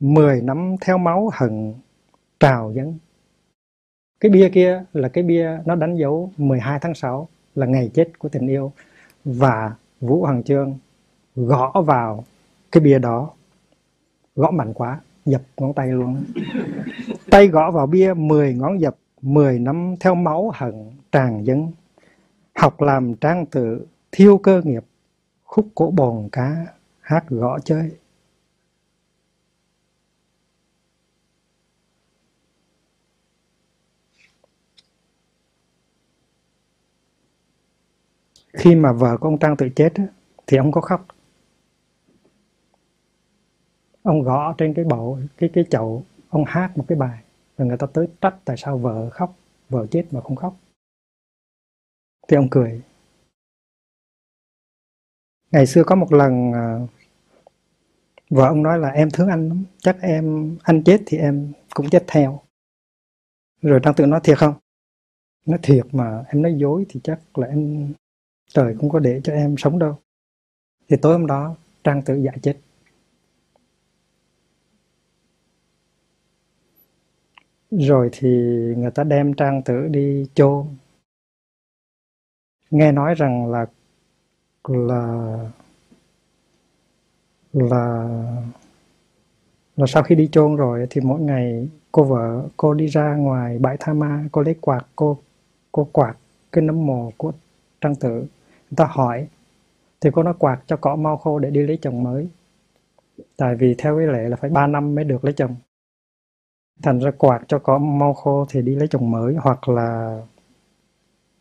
Speaker 1: mười nắm theo máu hận, trào dâng. Cái bia kia là cái bia nó đánh dấu 12 tháng 6 là ngày chết của tình yêu. Và Vũ Hoàng Trương gõ vào cái bia đó, gõ mạnh quá, dập ngón tay luôn. Tay gõ vào bia 10 ngón dập 10 năm theo máu hận tràn dân học làm trang tự, thiêu cơ nghiệp, khúc cổ bồn cá, hát gõ chơi. Khi mà vợ của ông Trang tự chết thì ông có khóc. Ông gõ trên cái bầu, cái cái chậu, ông hát một cái bài rồi người ta tới trách tại sao vợ khóc, vợ chết mà không khóc. Thì ông cười. Ngày xưa có một lần à, vợ ông nói là em thương anh lắm, chắc em, anh chết thì em cũng chết theo. Rồi trang tự nói thiệt không? Nói thiệt mà, em nói dối thì chắc là em, trời không có để cho em sống đâu. Thì tối hôm đó, trang tự dạ chết. Rồi thì người ta đem trang tử đi chôn. Nghe nói rằng là là là là sau khi đi chôn rồi thì mỗi ngày cô vợ cô đi ra ngoài bãi tha ma, cô lấy quạt, cô cô quạt cái nấm mồ của trang tử. Người ta hỏi, thì cô nói quạt cho cỏ mau khô để đi lấy chồng mới. Tại vì theo cái lệ là phải 3 năm mới được lấy chồng thành ra quạt cho có mau khô thì đi lấy chồng mới, hoặc là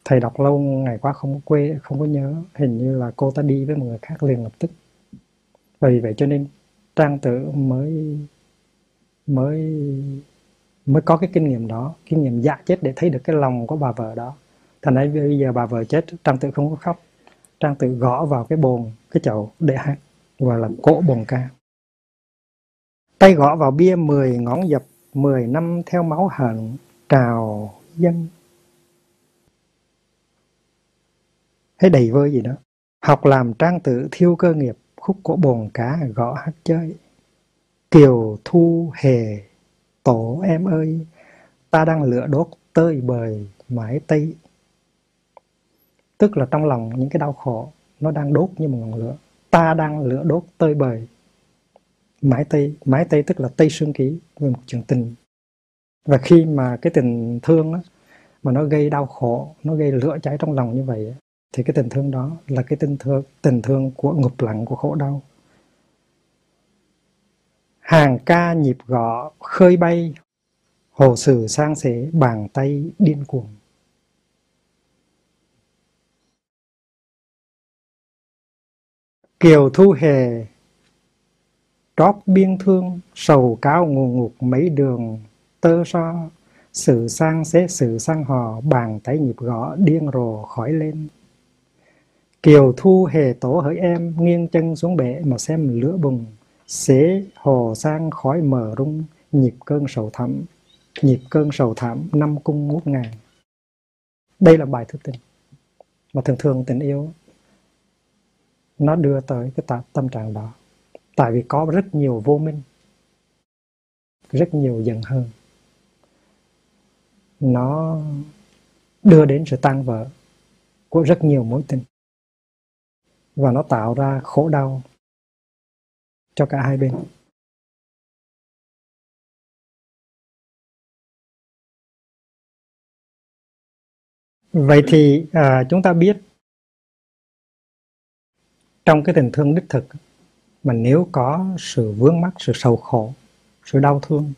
Speaker 1: thầy đọc lâu ngày quá không có quê, không có nhớ. Hình như là cô ta đi với một người khác liền lập tức. Vì vậy cho nên trang tử mới mới mới có cái kinh nghiệm đó, kinh nghiệm dạ chết để thấy được cái lòng của bà vợ đó. Thành ra bây giờ bà vợ chết, trang tử không có khóc. Trang tử gõ vào cái bồn, cái chậu để hát, gọi là cỗ bồn ca. Tay gõ vào bia 10 ngón dập 10 năm theo máu hận trào dân thấy đầy vơi gì đó. Học làm trang tử thiêu cơ nghiệp, khúc của bồn cá gõ hát chơi. Kiều thu hề, tổ em ơi, ta đang lửa đốt tơi bời mãi tây. Tức là trong lòng những cái đau khổ, nó đang đốt như một ngọn lửa. Ta đang lửa đốt tơi bời mãi tây mãi tây tức là tây sương ký về một chuyện tình. Và khi mà cái tình thương đó, mà nó gây đau khổ nó gây lửa cháy trong lòng như vậy thì cái tình thương đó là cái tình thương tình thương của ngục lặng của khổ đau. Hàng ca nhịp gõ khơi bay hồ sử sang sẻ bàn tay điên cuồng. Kiều thu hề trót biên thương, sầu cao ngù ngục mấy đường. Tơ so, sự sang xế sự sang hò, bàn tay nhịp gõ điên rồ khỏi lên. Kiều thu hề tổ hỡi em, nghiêng chân xuống bể mà xem lửa bùng. Xế hồ sang khói mờ rung, nhịp cơn sầu thẳm nhịp cơn sầu thảm năm cung ngút ngàn. Đây là bài thức tình, mà thường thường tình yêu, nó đưa tới cái tâm trạng đó tại vì có rất nhiều vô minh rất nhiều giận hờn. Nó đưa đến sự tan vỡ của rất nhiều mối tình. Và nó tạo ra khổ đau cho cả hai bên. Vậy thì à, chúng ta biết trong cái tình thương đích thực mà nếu có sự vướng mắc sự sầu khổ sự đau thương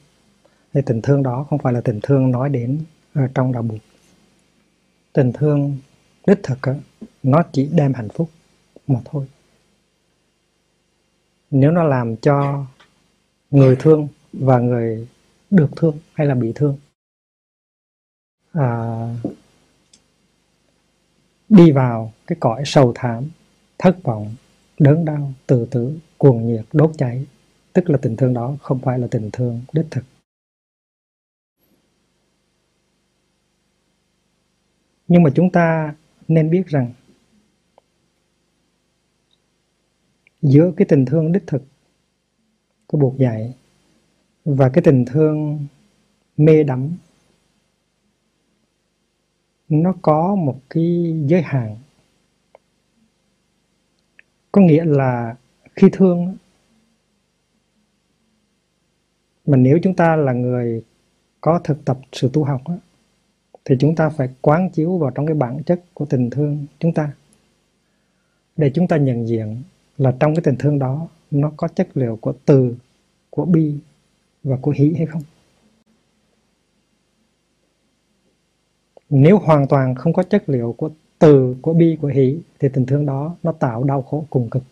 Speaker 1: thì tình thương đó không phải là tình thương nói đến ở trong đạo buộc tình thương đích thực nó chỉ đem hạnh phúc mà thôi. Nếu nó làm cho người thương và người được thương hay là bị thương à, đi vào cái cõi sầu thảm thất vọng đớn đau từ tử cuồng nhiệt, đốt cháy. Tức là tình thương đó không phải là tình thương đích thực. Nhưng mà chúng ta nên biết rằng, giữa cái tình thương đích thực của buộc dạy và cái tình thương mê đắm, nó có một cái giới hạn. Có nghĩa là khi thương. Mà nếu chúng ta là người có thực tập sự tu học thì chúng ta phải quán chiếu vào trong cái bản chất của tình thương chúng ta. Để chúng ta nhận diện là trong cái tình thương đó, nó có chất liệu của từ, của bi và của hỷ hay không. Nếu hoàn toàn không có chất liệu của từ, của bi, của hỷ, thì tình thương đó nó tạo đau khổ cùng cực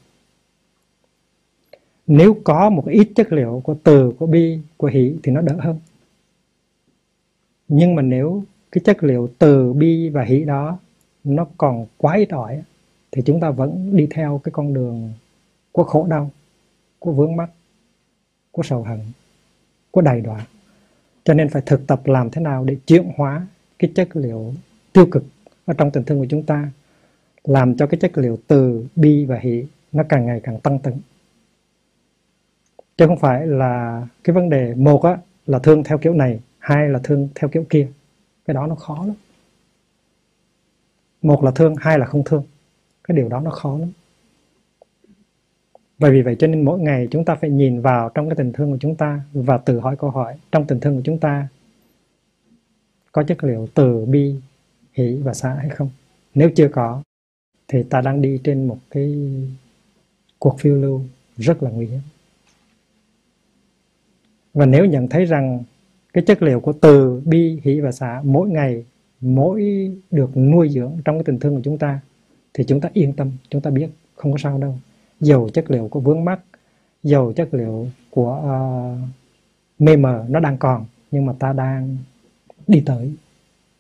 Speaker 1: nếu có một ít chất liệu của từ, của bi, của hỷ thì nó đỡ hơn. Nhưng mà nếu cái chất liệu từ, bi và hỷ đó nó còn quá ít ỏi thì chúng ta vẫn đi theo cái con đường của khổ đau, của vướng mắc, của sầu hận, của đầy đọa. Cho nên phải thực tập làm thế nào để chuyển hóa cái chất liệu tiêu cực ở trong tình thương của chúng ta, làm cho cái chất liệu từ, bi và hỷ nó càng ngày càng tăng tấn chứ không phải là cái vấn đề một á, là thương theo kiểu này, hai là thương theo kiểu kia. Cái đó nó khó lắm. Một là thương, hai là không thương. Cái điều đó nó khó lắm. Bởi vì vậy cho nên mỗi ngày chúng ta phải nhìn vào trong cái tình thương của chúng ta và tự hỏi câu hỏi, trong tình thương của chúng ta có chất liệu từ bi, hỷ và xả hay không? Nếu chưa có, thì ta đang đi trên một cái cuộc phiêu lưu rất là nguy hiểm và nếu nhận thấy rằng cái chất liệu của từ bi hỷ và xả mỗi ngày mỗi được nuôi dưỡng trong cái tình thương của chúng ta thì chúng ta yên tâm chúng ta biết không có sao đâu. Dầu chất liệu của vướng mắc dầu chất liệu của uh, mê mờ nó đang còn nhưng mà ta đang đi tới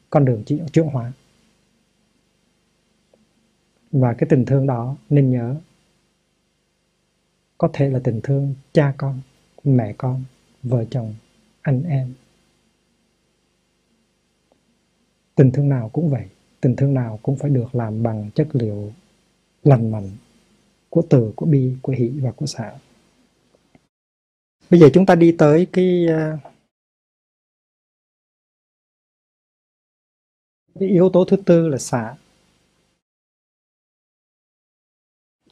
Speaker 1: con đường chuyển hóa. Và cái tình thương đó nên nhớ có thể là tình thương cha con mẹ con vợ chồng, anh em. Tình thương nào cũng vậy, tình thương nào cũng phải được làm bằng chất liệu lành mạnh của từ, của bi, của hỷ và của xả bây giờ chúng ta đi tới cái à, cái yếu tố thứ tư là xả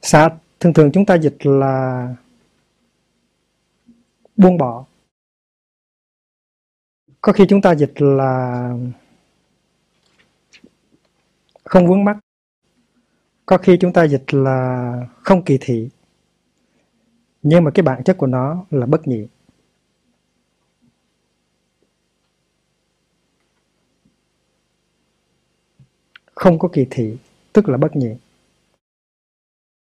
Speaker 1: xả thường thường chúng ta dịch là buông bỏ có khi chúng ta dịch là không vướng mắc. Có khi chúng ta dịch là không kỳ thị. Nhưng mà cái bản chất của nó là bất nhị. Không có kỳ thị, tức là bất nhị.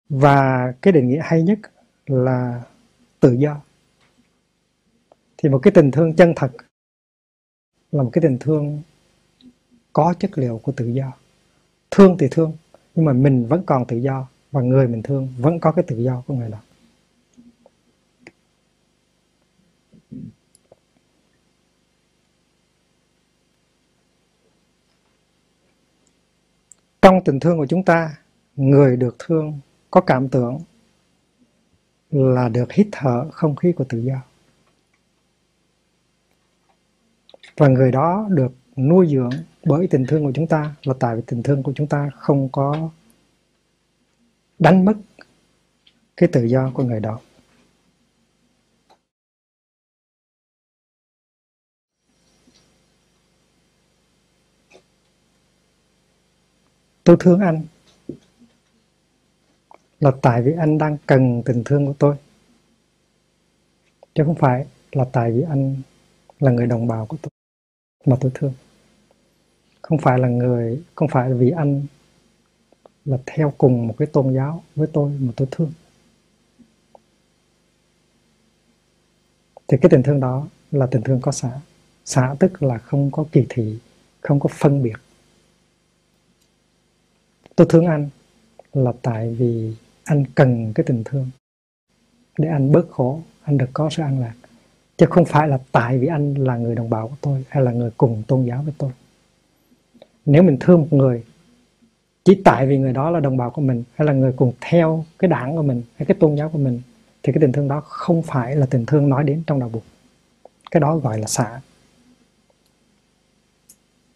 Speaker 1: Và cái định nghĩa hay nhất là tự do. Thì một cái tình thương chân thật là một cái tình thương có chất liệu của tự do. Thương thì thương, nhưng mà mình vẫn còn tự do và người mình thương vẫn có cái tự do của người đó. Trong tình thương của chúng ta, người được thương có cảm tưởng là được hít thở không khí của tự do. Và người đó được nuôi dưỡng bởi tình thương của chúng ta. Là tại vì tình thương của chúng ta không có đánh mất cái tự do của người đó. Tôi thương anh là tại vì anh đang cần tình thương của tôi. Chứ không phải là tại vì anh là người đồng bào của tôi mà tôi thương. Không phải là người, không phải vì anh là theo cùng một cái tôn giáo với tôi mà tôi thương. Thì cái tình thương đó là tình thương có xã xã tức là không có kỳ thị, không có phân biệt. Tôi thương anh là tại vì anh cần cái tình thương để anh bớt khổ, anh được có sự an lạc chứ không phải là tại vì anh là người đồng bào của tôi hay là người cùng tôn giáo với tôi. Nếu mình thương một người, chỉ tại vì người đó là đồng bào của mình hay là người cùng theo cái đảng của mình hay cái tôn giáo của mình, thì cái tình thương đó không phải là tình thương nói đến trong đạo buộc cái đó gọi là xã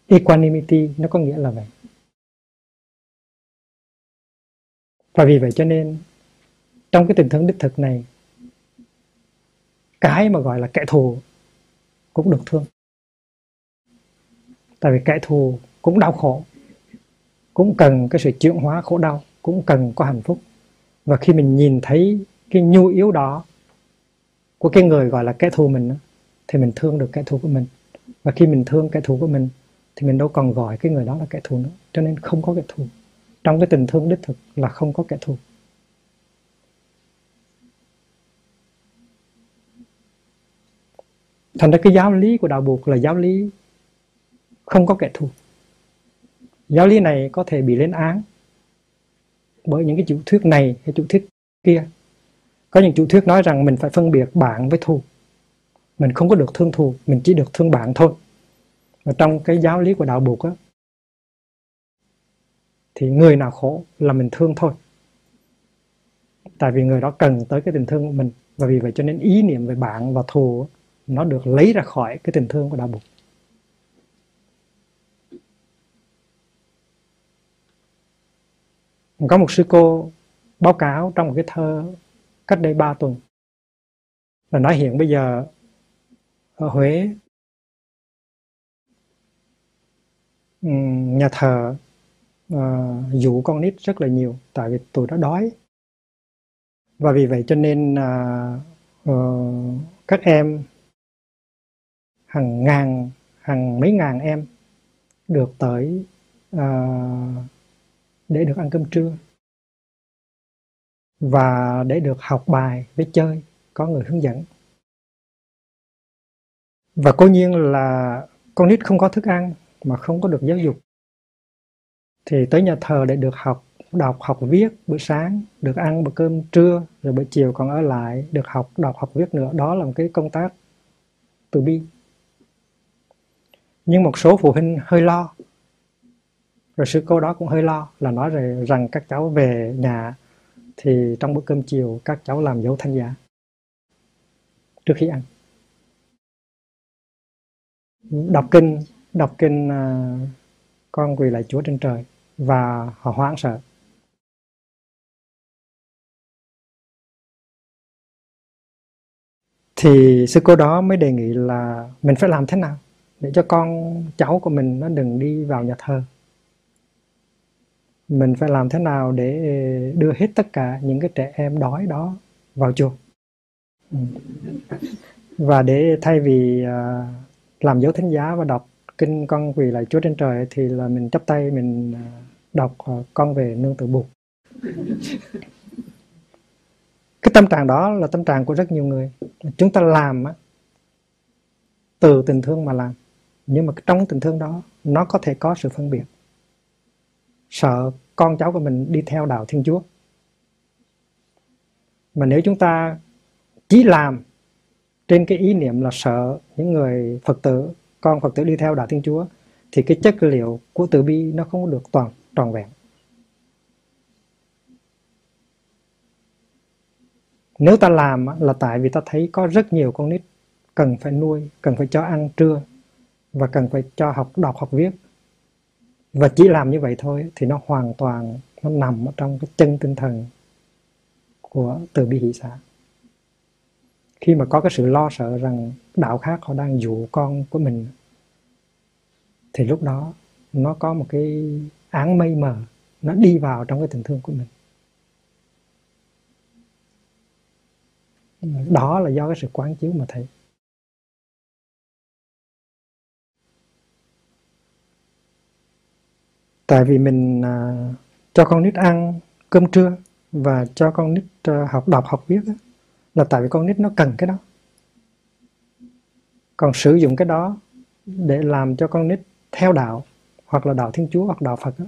Speaker 1: equanimity nó có nghĩa là vậy. Và vì vậy cho nên, trong cái tình thương đích thực này cái mà gọi là kẻ thù cũng được thương. Tại vì kẻ thù cũng đau khổ, cũng cần cái sự chuyển hóa khổ đau, cũng cần có hạnh phúc. Và khi mình nhìn thấy cái nhu yếu đó của cái người gọi là kẻ thù mình thì mình thương được kẻ thù của mình. Và khi mình thương kẻ thù của mình, thì mình đâu còn gọi cái người đó là kẻ thù nữa. Cho nên không có kẻ thù. Trong cái tình thương đích thực là không có kẻ thù. Thành ra cái giáo lý của đạo buộc là giáo lý không có kẻ thù. Giáo lý này có thể bị lên án bởi những cái chủ thuyết này hay chủ thuyết kia. Có những chủ thuyết nói rằng mình phải phân biệt bạn với thù. Mình không có được thương thù, mình chỉ được thương bạn thôi. Và trong cái giáo lý của đạo buộc á, thì người nào khổ là mình thương thôi. Tại vì người đó cần tới cái tình thương của mình. Và vì vậy cho nên ý niệm về bạn và thù nó được lấy ra khỏi cái tình thương của đạo Bụt. Có một sư cô báo cáo trong một cái thơ cách đây 3 tuần. Là nói hiện bây giờ ở Huế nhà thờ uh, dụ con nít rất là nhiều tại vì tụi nó đói. Và vì vậy cho nên uh, uh, các em hàng ngàn hàng mấy ngàn em được tới uh, để được ăn cơm trưa và để được học bài với chơi có người hướng dẫn. Và cố nhiên là con nít không có thức ăn mà không có được giáo dục. Thì tới nhà thờ để được học đọc học viết bữa sáng được ăn bữa cơm trưa rồi buổi chiều còn ở lại được học đọc học viết nữa. Đó là một cái công tác từ bi nhưng một số phụ huynh hơi lo. Rồi sư cô đó cũng hơi lo là nói rồi rằng các cháu về nhà thì trong bữa cơm chiều các cháu làm dấu thanh giá trước khi ăn. Đọc kinh đọc kinh uh, con quỳ lại Chúa trên trời và họ hoảng sợ. Thì sư cô đó mới đề nghị là mình phải làm thế nào? Để cho con cháu của mình nó đừng đi vào nhà thờ. Mình phải làm thế nào để đưa hết tất cả những cái trẻ em đói đó vào chùa? Ừ. và để thay vì uh, làm dấu thánh giá và đọc kinh con quỳ lại Chúa trên trời thì là mình chắp tay mình uh, đọc uh, con về nương tự bụt cái tâm trạng đó là tâm trạng của rất nhiều người. Chúng ta làm á, từ tình thương mà làm nhưng mà trong tình thương đó nó có thể có sự phân biệt sợ con cháu của mình đi theo đạo Thiên Chúa. Mà nếu chúng ta chỉ làm trên cái ý niệm là sợ những người Phật tử, con Phật tử đi theo đạo Thiên Chúa thì cái chất liệu của từ bi nó không được toàn tròn vẹn. Nếu ta làm là tại vì ta thấy có rất nhiều con nít cần phải nuôi, cần phải cho ăn trưa và cần phải cho học, đọc học viết. Và chỉ làm như vậy thôi thì nó hoàn toàn, nó nằm ở trong cái chân tinh thần của từ bi hỷ xã. Khi mà có cái sự lo sợ rằng đạo khác họ đang dụ con của mình, thì lúc đó nó có một cái áng mây mờ, nó đi vào trong cái tình thương của mình. Đó là do cái sự quán chiếu mà thấy tại vì mình à, cho con nít ăn cơm trưa và cho con nít à, học đọc học viết đó, là tại vì con nít nó cần cái đó. Còn sử dụng cái đó để làm cho con nít theo đạo hoặc là đạo thiên chúa hoặc đạo phật đó,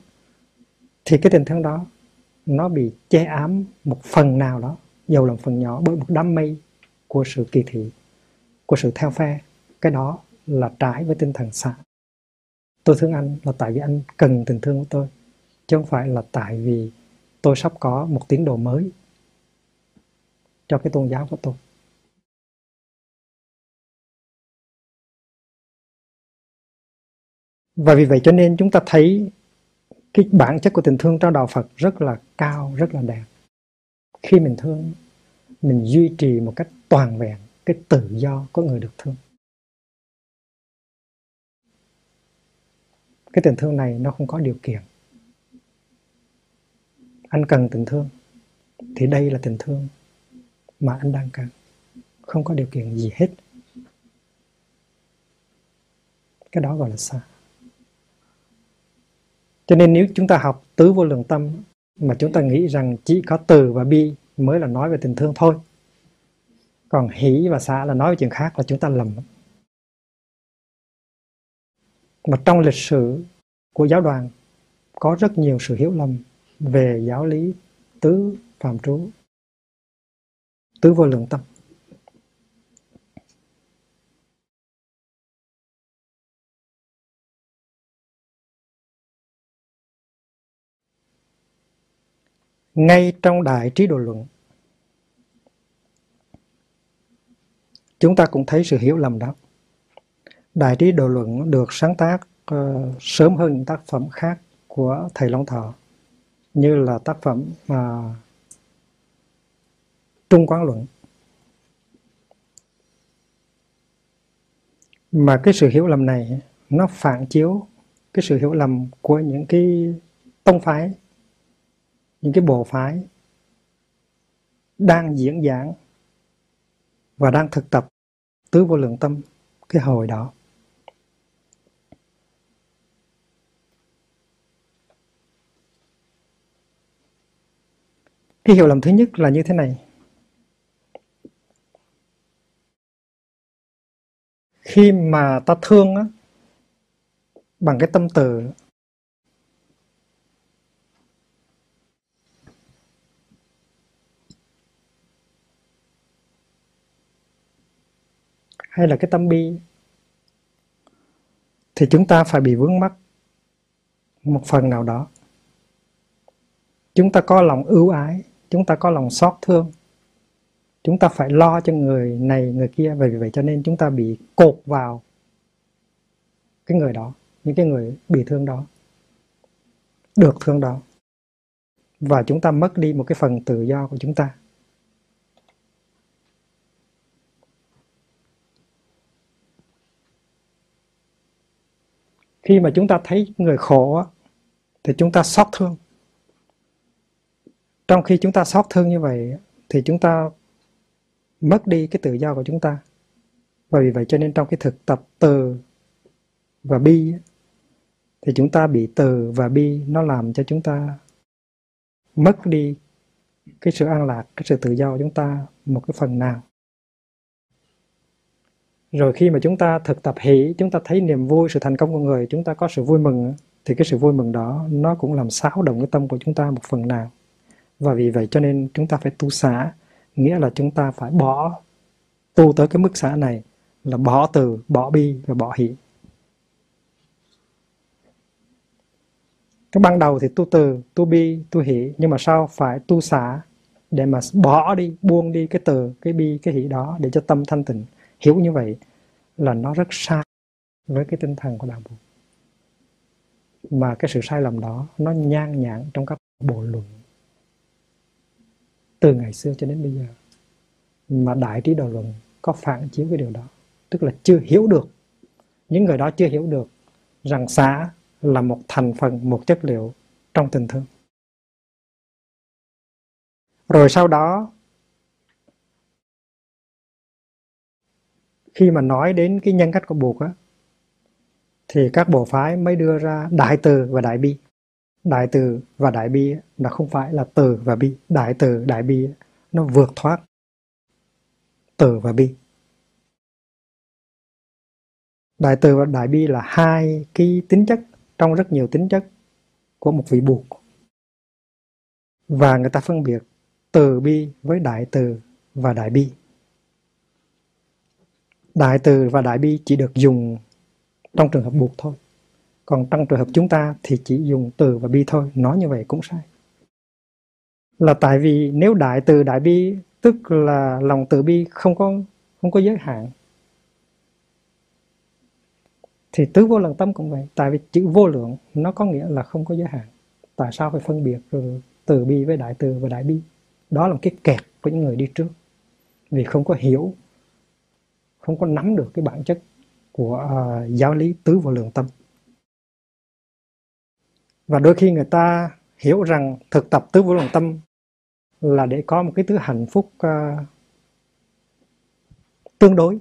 Speaker 1: thì cái tình thương đó nó bị che ám một phần nào đó dầu là một phần nhỏ bởi một đám mây của sự kỳ thị của sự theo phe. Cái đó là trái với tinh thần xã tôi thương anh là tại vì anh cần tình thương của tôi chứ không phải là tại vì tôi sắp có một tiến độ mới cho cái tôn giáo của tôi và vì vậy cho nên chúng ta thấy cái bản chất của tình thương trong đạo Phật rất là cao, rất là đẹp. Khi mình thương, mình duy trì một cách toàn vẹn cái tự do của người được thương. Cái tình thương này nó không có điều kiện. Anh cần tình thương, thì đây là tình thương mà anh đang cần. Không có điều kiện gì hết. Cái đó gọi là xa. Cho nên nếu chúng ta học tứ vô lượng tâm mà chúng ta nghĩ rằng chỉ có từ và bi mới là nói về tình thương thôi, còn hỷ và xa là nói về chuyện khác là chúng ta lầm mà trong lịch sử của giáo đoàn có rất nhiều sự hiểu lầm về giáo lý tứ phạm trú, tứ vô lượng tâm. Ngay trong đại trí độ luận, chúng ta cũng thấy sự hiểu lầm đó. Đại trí đồ luận được sáng tác uh, sớm hơn những tác phẩm khác của thầy Long Thọ như là tác phẩm uh, Trung Quán Luận. Mà cái sự hiểu lầm này nó phản chiếu cái sự hiểu lầm của những cái tông phái, những cái bộ phái đang diễn giảng và đang thực tập tứ vô lượng tâm cái hồi đó. Cái hiểu lầm thứ nhất là như thế này. Khi mà ta thương á, bằng cái tâm từ hay là cái tâm bi thì chúng ta phải bị vướng mắc một phần nào đó. Chúng ta có lòng ưu ái chúng ta có lòng xót thương. Chúng ta phải lo cho người này, người kia. Vì vậy cho nên chúng ta bị cột vào cái người đó, những cái người bị thương đó, được thương đó. Và chúng ta mất đi một cái phần tự do của chúng ta. Khi mà chúng ta thấy người khổ thì chúng ta xót thương trong khi chúng ta xót thương như vậy, thì chúng ta mất đi cái tự do của chúng ta. Và vì vậy cho nên trong cái thực tập từ và bi thì chúng ta bị từ và bi nó làm cho chúng ta mất đi cái sự an lạc, cái sự tự do của chúng ta một cái phần nào. Rồi khi mà chúng ta thực tập hỷ, chúng ta thấy niềm vui, sự thành công của người, chúng ta có sự vui mừng thì cái sự vui mừng đó nó cũng làm xáo động cái tâm của chúng ta một phần nào và vì vậy cho nên chúng ta phải tu xả nghĩa là chúng ta phải bỏ tu tới cái mức xả này là bỏ từ, bỏ bi và bỏ hỷ. Cái ban đầu thì tu từ, tu bi, tu hỷ, nhưng mà sau phải tu xả để mà bỏ đi, buông đi cái từ, cái bi, cái hỷ đó để cho tâm thanh tịnh. Hiểu như vậy là nó rất sai với cái tinh thần của đạo Phật mà cái sự sai lầm đó nó nhan nhản trong các bộ luận từ ngày xưa cho đến bây giờ, mà đại trí đạo luận có phản chiếu cái điều đó, tức là chưa hiểu được. Những người đó chưa hiểu được rằng xã là một thành phần, một chất liệu trong tình thương. Rồi sau đó, khi mà nói đến cái nhân cách của buộc á, thì các bộ phái mới đưa ra đại từ và đại bi đại từ và đại bi là không phải là từ và bi. Đại từ, đại bi nó vượt thoát. Từ và bi. Đại từ và đại bi là hai cái tính chất, trong rất nhiều tính chất của một vị buộc. Và người ta phân biệt từ bi với đại từ và đại bi. Đại từ và đại bi chỉ được dùng trong trường hợp buộc thôi còn trong trường hợp chúng ta thì chỉ dùng từ và bi thôi nói như vậy cũng sai. Là tại vì nếu đại từ đại bi tức là lòng từ bi không có không có giới hạn thì tứ vô lượng tâm cũng vậy. Tại vì chữ vô lượng nó có nghĩa là không có giới hạn. Tại sao phải phân biệt ừ, từ bi với đại từ và đại bi? Đó là cái kẹt của những người đi trước. Vì không có hiểu không có nắm được cái bản chất của uh, giáo lý tứ vô lượng tâm và đôi khi người ta hiểu rằng thực tập tứ vô lượng tâm là để có một cái thứ hạnh phúc uh, tương đối.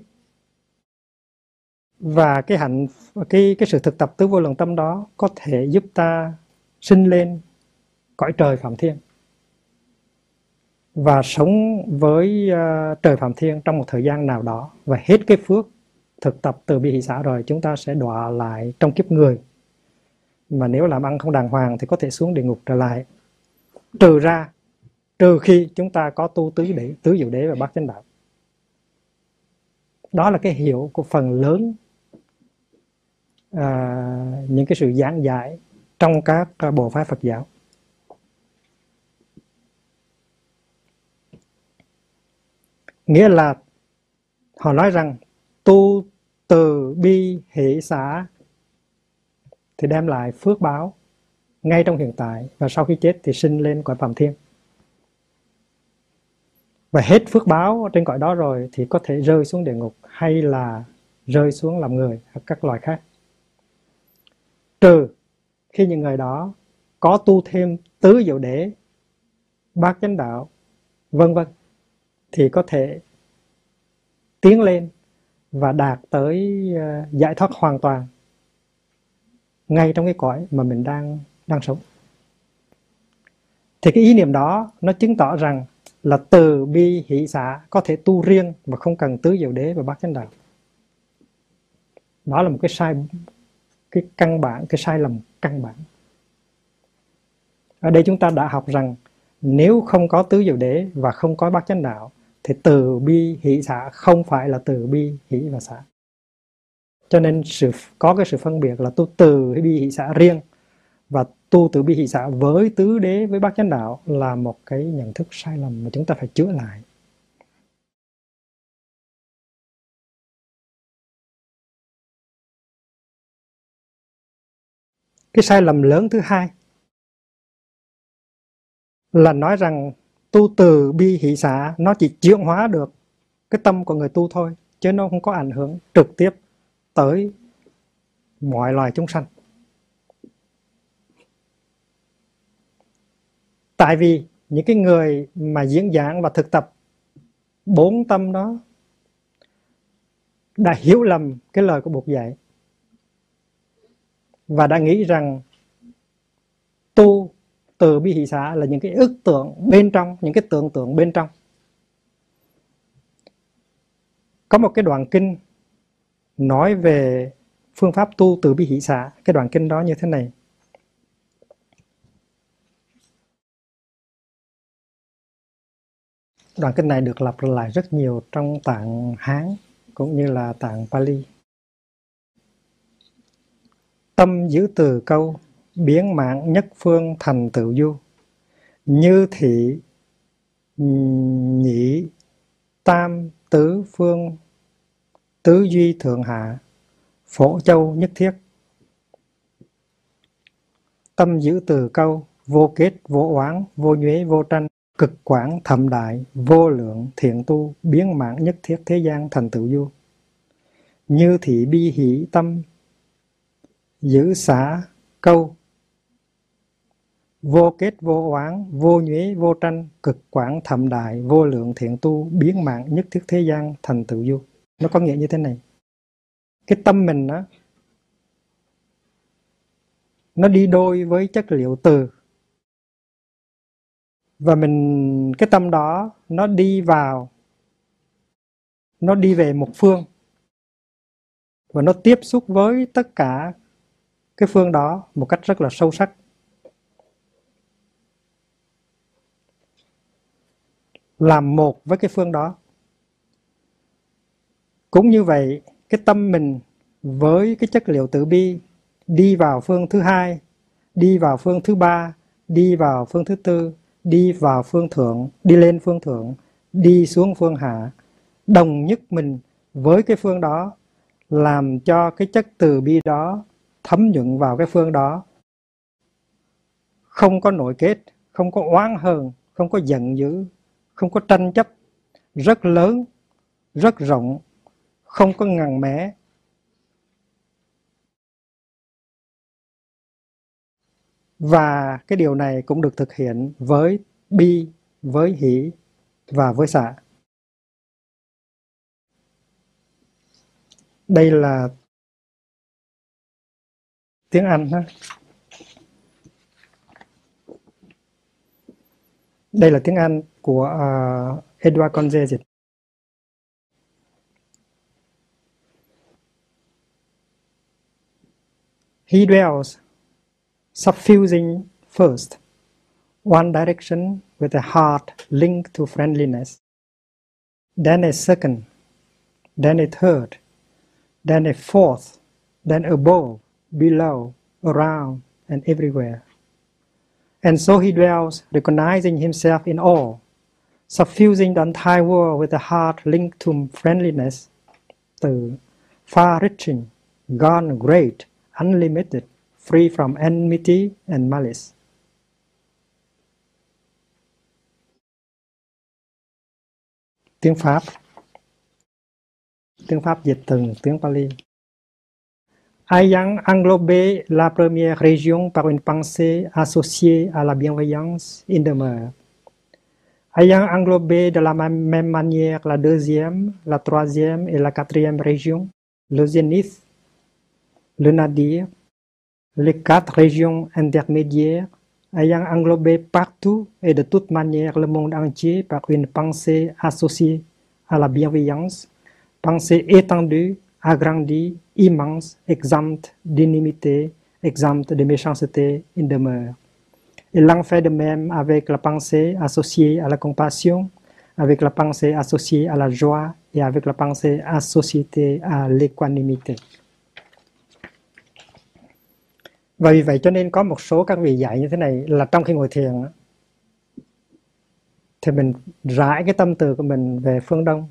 Speaker 1: Và cái hạnh cái cái sự thực tập tứ vô lượng tâm đó có thể giúp ta sinh lên cõi trời phạm thiên. Và sống với uh, trời phạm thiên trong một thời gian nào đó. Và hết cái phước thực tập từ bi hỷ xã rồi chúng ta sẽ đọa lại trong kiếp người mà nếu làm ăn không đàng hoàng thì có thể xuống địa ngục trở lại. Trừ ra trừ khi chúng ta có tu tứ đế tứ diệu đế và bát chánh đạo. Đó là cái hiểu của phần lớn à, những cái sự giảng giải trong các à, bộ phái Phật giáo. Nghĩa là họ nói rằng tu từ bi hỷ xã thì đem lại phước báo ngay trong hiện tại và sau khi chết thì sinh lên cõi phạm thiên. Và hết phước báo trên cõi đó rồi thì có thể rơi xuống địa ngục hay là rơi xuống làm người hoặc các loài khác. Trừ khi những người đó có tu thêm tứ diệu đế, bát chánh đạo, vân vân, thì có thể tiến lên và đạt tới ờ, giải thoát hoàn toàn ngay trong cái cõi mà mình đang đang sống. Thì cái ý niệm đó nó chứng tỏ rằng là từ bi hỷ xã có thể tu riêng mà không cần tứ diệu đế và bát chánh đạo. Đó là một cái sai, cái căn bản, cái sai lầm căn bản. Ở đây chúng ta đã học rằng nếu không có tứ diệu đế và không có bát chánh đạo, thì từ bi hỷ xã không phải là từ bi hỷ và xã cho nên sự có cái sự phân biệt là tu từ bi hỷ xã riêng và tu từ bi hỷ xã với tứ đế, với bát chánh đạo là một cái nhận thức sai lầm mà chúng ta phải chữa lại. Cái sai lầm lớn thứ hai là nói rằng tu từ bi hỷ xã nó chỉ chuyển hóa được cái tâm của người tu thôi, chứ nó không có ảnh hưởng trực tiếp tới mọi loài chúng sanh. Tại vì những cái người mà diễn giảng và thực tập bốn tâm đó đã hiểu lầm cái lời của Bụt dạy và đã nghĩ rằng tu từ bi hỷ xã là những cái ước tưởng bên trong, những cái tưởng tượng bên trong. Có một cái đoạn kinh nói về phương pháp tu từ bi hỷ xã cái đoạn kinh đó như thế này. Đoạn kinh này được lặp lại rất nhiều trong tạng hán cũng như là tạng pali. Tâm giữ từ câu, biến mạng nhất phương thành tựu du. Như thị, nhị, tam tứ phương tứ duy thượng hạ, phổ châu nhất thiết. Tâm giữ từ câu, vô kết, vô oán, vô nhuế, vô tranh, cực quảng, thậm đại, vô lượng, thiện tu, biến mạng nhất thiết thế gian thành tựu du như thị bi hỷ tâm, giữ xả câu, vô kết, vô oán, vô nhuế, vô tranh, cực quảng, thậm đại, vô lượng, thiện tu, biến mạng nhất thiết thế gian thành tựu du nó có nghĩa như thế này. Cái tâm mình nó, nó đi đôi với chất liệu từ. Và mình cái tâm đó nó đi vào nó đi về một phương. Và nó tiếp xúc với tất cả cái phương đó một cách rất là sâu sắc. Làm một với cái phương đó cũng như vậy, cái tâm mình với cái chất liệu từ bi đi vào phương thứ hai, đi vào phương thứ ba, đi vào phương thứ tư, đi vào phương thượng, đi lên phương thượng, đi xuống phương hạ. Đồng nhất mình với cái phương đó làm cho cái chất từ bi đó thấm nhuận vào cái phương đó. Không có nội kết, không có oán hờn, không có giận dữ, không có tranh chấp. Rất lớn, rất rộng không có ngần mé và cái điều này cũng được thực hiện với bi với hỷ và với xạ đây là tiếng Anh ha. Đây là tiếng Anh của à, uh, Edward Conze dịch. He dwells, suffusing first one direction with a heart linked to friendliness, then a second, then a third, then a fourth, then above, below, around, and everywhere. And so he dwells, recognizing himself in all, suffusing the entire world with a heart linked to friendliness, the far reaching, gone great, unlimited, free from enmity and malice. Tiếng Pháp Tiếng Pháp dịch từ tiếng Pali ayant englobé la première région par une pensée associée à la bienveillance in demeure. Ayant englobé de la même manière la deuxième, la troisième et la quatrième région, le zénith, le nadir, les quatre régions intermédiaires, ayant englobé partout et de toute manière le monde entier par une pensée associée à la bienveillance, pensée étendue agrandi, immense, exempt d'inimité, exempt de méchanceté in demeure. Il l'en fait de même avec la pensée associée à la compassion, avec la pensée associée à la joie et avec la pensée associée à l'équanimité. Và vì vậy cho nên có một số các vị dạy như thế này là trong khi ngồi thiền thì mình rải cái tâm từ của mình về phương đông,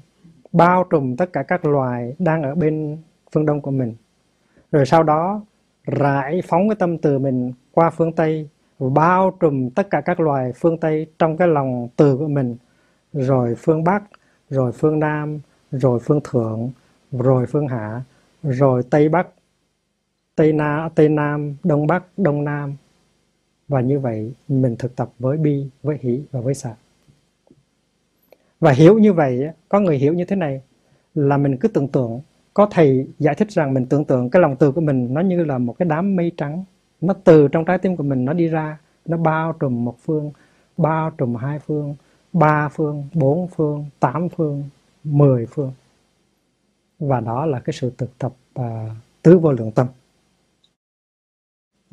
Speaker 1: bao trùm tất cả các loài đang ở bên phương đông của mình. Rồi sau đó rải, phóng cái tâm từ mình qua phương tây, bao trùm tất cả các loài phương tây trong cái lòng từ của mình. Rồi phương bắc, rồi phương nam, rồi phương thượng, rồi phương hạ, rồi tây bắc tây na tây nam đông bắc đông nam. Và như vậy mình thực tập với bi với hỷ và với sợ và hiểu như vậy có người hiểu như thế này là mình cứ tưởng tượng có thầy giải thích rằng mình tưởng tượng cái lòng từ của mình nó như là một cái đám mây trắng. Nó từ trong trái tim của mình nó đi ra nó bao trùm một phương bao trùm hai phương ba phương bốn phương tám phương mười phương. Và đó là cái sự thực tập uh, tứ vô lượng tâm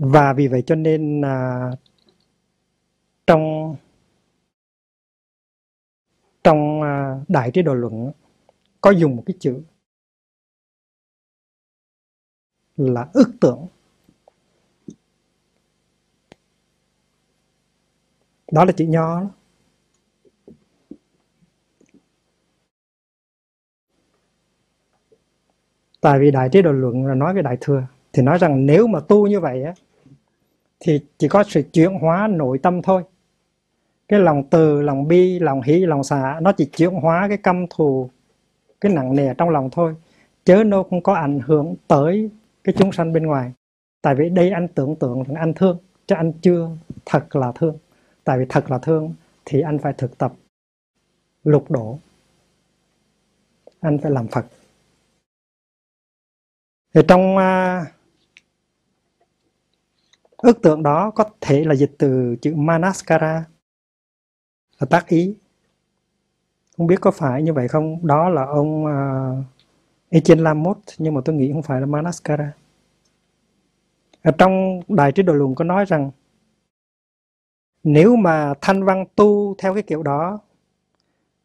Speaker 1: và vì vậy cho nên là trong trong à, đại trí độ luận có dùng một cái chữ là ước tưởng đó là chữ nho đó. tại vì đại trí độ luận là nói về đại thừa, thì nói rằng nếu mà tu như vậy á thì chỉ có sự chuyển hóa nội tâm thôi. Cái lòng từ lòng bi lòng hỷ lòng xả nó chỉ chuyển hóa cái căm thù cái nặng nề trong lòng thôi chớ nó không có ảnh hưởng tới cái chúng sanh bên ngoài. Tại vì đây anh tưởng tượng rằng anh thương chứ anh chưa thật là thương. Tại vì thật là thương thì anh phải thực tập lục độ, anh phải làm phật. Thì trong uh, ước tượng đó có thể là dịch từ chữ manaskara là tác ý. Không biết có phải như vậy không? Đó là ông à, uh, Echen Lamot nhưng mà tôi nghĩ không phải là manaskara. Ở trong đại trí độ luận có nói rằng nếu mà thanh văn tu theo cái kiểu đó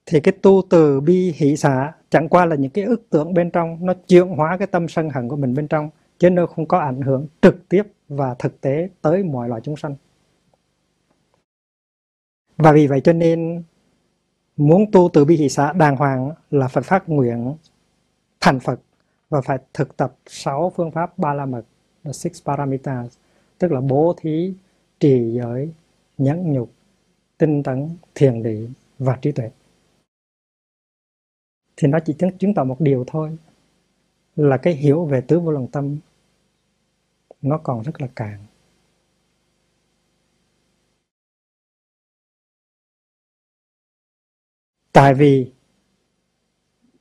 Speaker 1: thì cái tu từ bi hỷ xả chẳng qua là những cái ức tượng bên trong nó chuyển hóa cái tâm sân hận của mình bên trong chứ nó không có ảnh hưởng trực tiếp và thực tế tới mọi loài chúng sanh. Và vì vậy cho nên muốn tu từ bi hỷ xã đàng hoàng là phải phát nguyện thành Phật và phải thực tập sáu phương pháp ba la mật the six parameters tức là bố thí trì giới nhẫn nhục tinh tấn thiền định và trí tuệ. Thì nó chỉ chứng, chứng tỏ một điều thôi là cái hiểu về tứ vô lượng tâm nó còn rất là cạn. Tại vì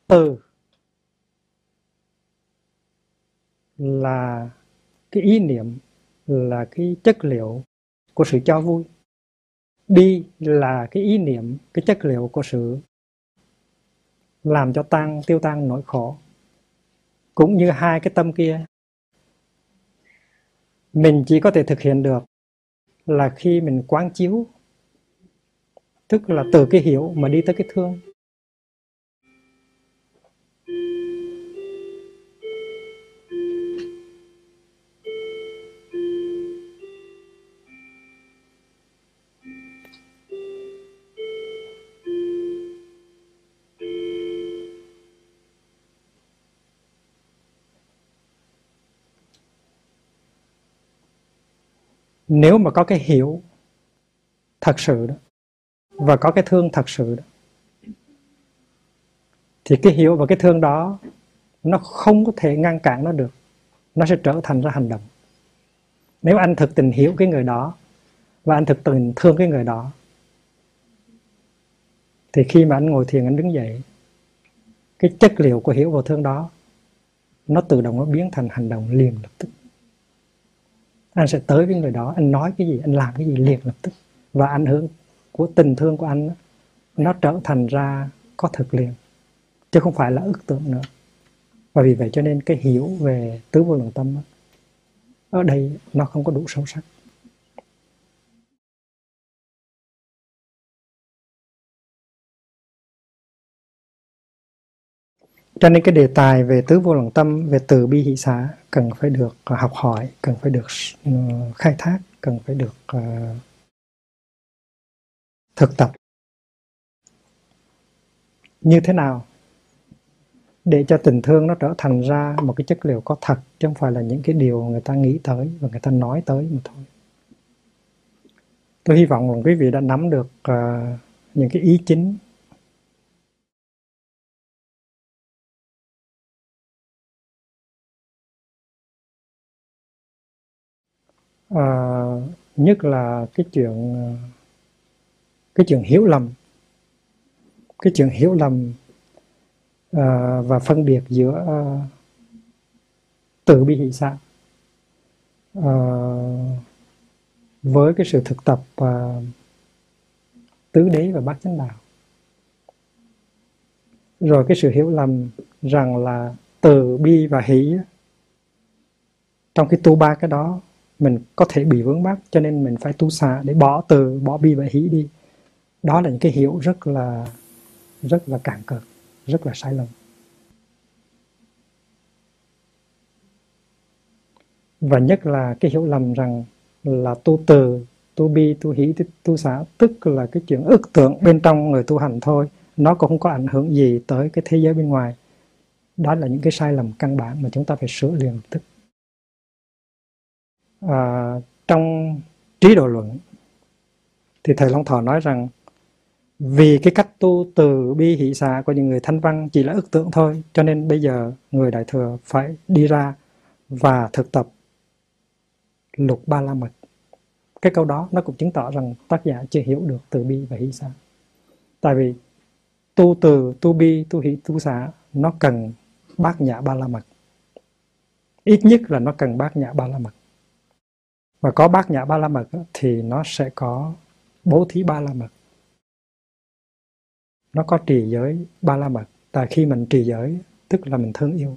Speaker 1: từ là cái ý niệm, là cái chất liệu của sự cho vui bi là cái ý niệm, cái chất liệu của sự làm cho tăng tiêu tăng nỗi khổ. Cũng như hai cái tâm kia mình chỉ có thể thực hiện được là khi mình quán chiếu, tức là từ cái hiểu mà đi tới cái thương. Nếu mà có cái hiểu thật sự đó, và có cái thương thật sự đó, thì cái hiểu và cái thương đó, nó không có thể ngăn cản nó được. Nó sẽ trở thành ra hành động. Nếu anh thực tình hiểu cái người đó, và anh thực tình thương cái người đó, thì khi mà anh ngồi thiền, anh đứng dậy, cái chất liệu của hiểu và thương đó, nó tự động nó biến thành hành động liền lập tức anh sẽ tới với người đó, anh nói cái gì, anh làm cái gì liền lập tức. Và ảnh hưởng của tình thương của anh nó trở thành ra có thực liền, chứ không phải là ước tượng nữa. Và vì vậy cho nên cái hiểu về tứ vô lượng tâm ở đây nó không có đủ sâu sắc. Cho nên cái đề tài về tứ vô lượng tâm về từ bi hỷ xá cần phải được à, học hỏi cần phải được ừ, khai thác cần phải được uh, thực tập. Như thế nào để cho tình thương nó trở thành ra một cái chất liệu có thật chứ không phải là những cái điều người ta nghĩ tới và người ta nói tới mà thôi? Tôi hy vọng rằng quý vị đã nắm được uh, những cái ý chính à, nhất là cái chuyện ờ, cái chuyện hiểu lầm. Cái chuyện hiểu lầm à, và phân biệt giữa à, tự bi hỷ xã à, với cái sự thực tập à, tứ đế và bát chánh đạo. Rồi cái sự hiểu lầm rằng là từ bi và hỷ trong cái tu ba cái đó mình có thể bị vướng mắc, cho nên mình phải tu xả để bỏ từ, bỏ bi và hỷ đi. Đó là những cái hiểu rất là rất là cạn cực rất là sai lầm. Và nhất là cái hiểu lầm rằng là tu từ, tu bi, tu hỷ, tu xả tức là cái chuyện ước tượng bên trong người tu hành thôi, nó cũng không có ảnh hưởng gì tới cái thế giới bên ngoài. Đó là những cái sai lầm căn bản mà chúng ta phải sửa liền, tức à, trong trí độ luận thì thầy Long Thọ nói rằng vì cái cách tu từ bi hỷ xả của những người thanh văn chỉ là ước tưởng thôi cho nên bây giờ người đại thừa phải đi ra và thực tập lục ba la mật. Cái câu đó nó cũng chứng tỏ rằng tác giả chưa hiểu được từ bi và hỷ xả tại vì tu từ tu bi tu hỷ tu xả nó cần bát nhã ba la mật. Ít nhất là nó cần bát nhã ba la mật và có bát nhã ba la mật thì nó sẽ có bố thí ba la mật. Nó có trì giới ba la mật. Tại khi mình trì giới, tức là mình thương yêu.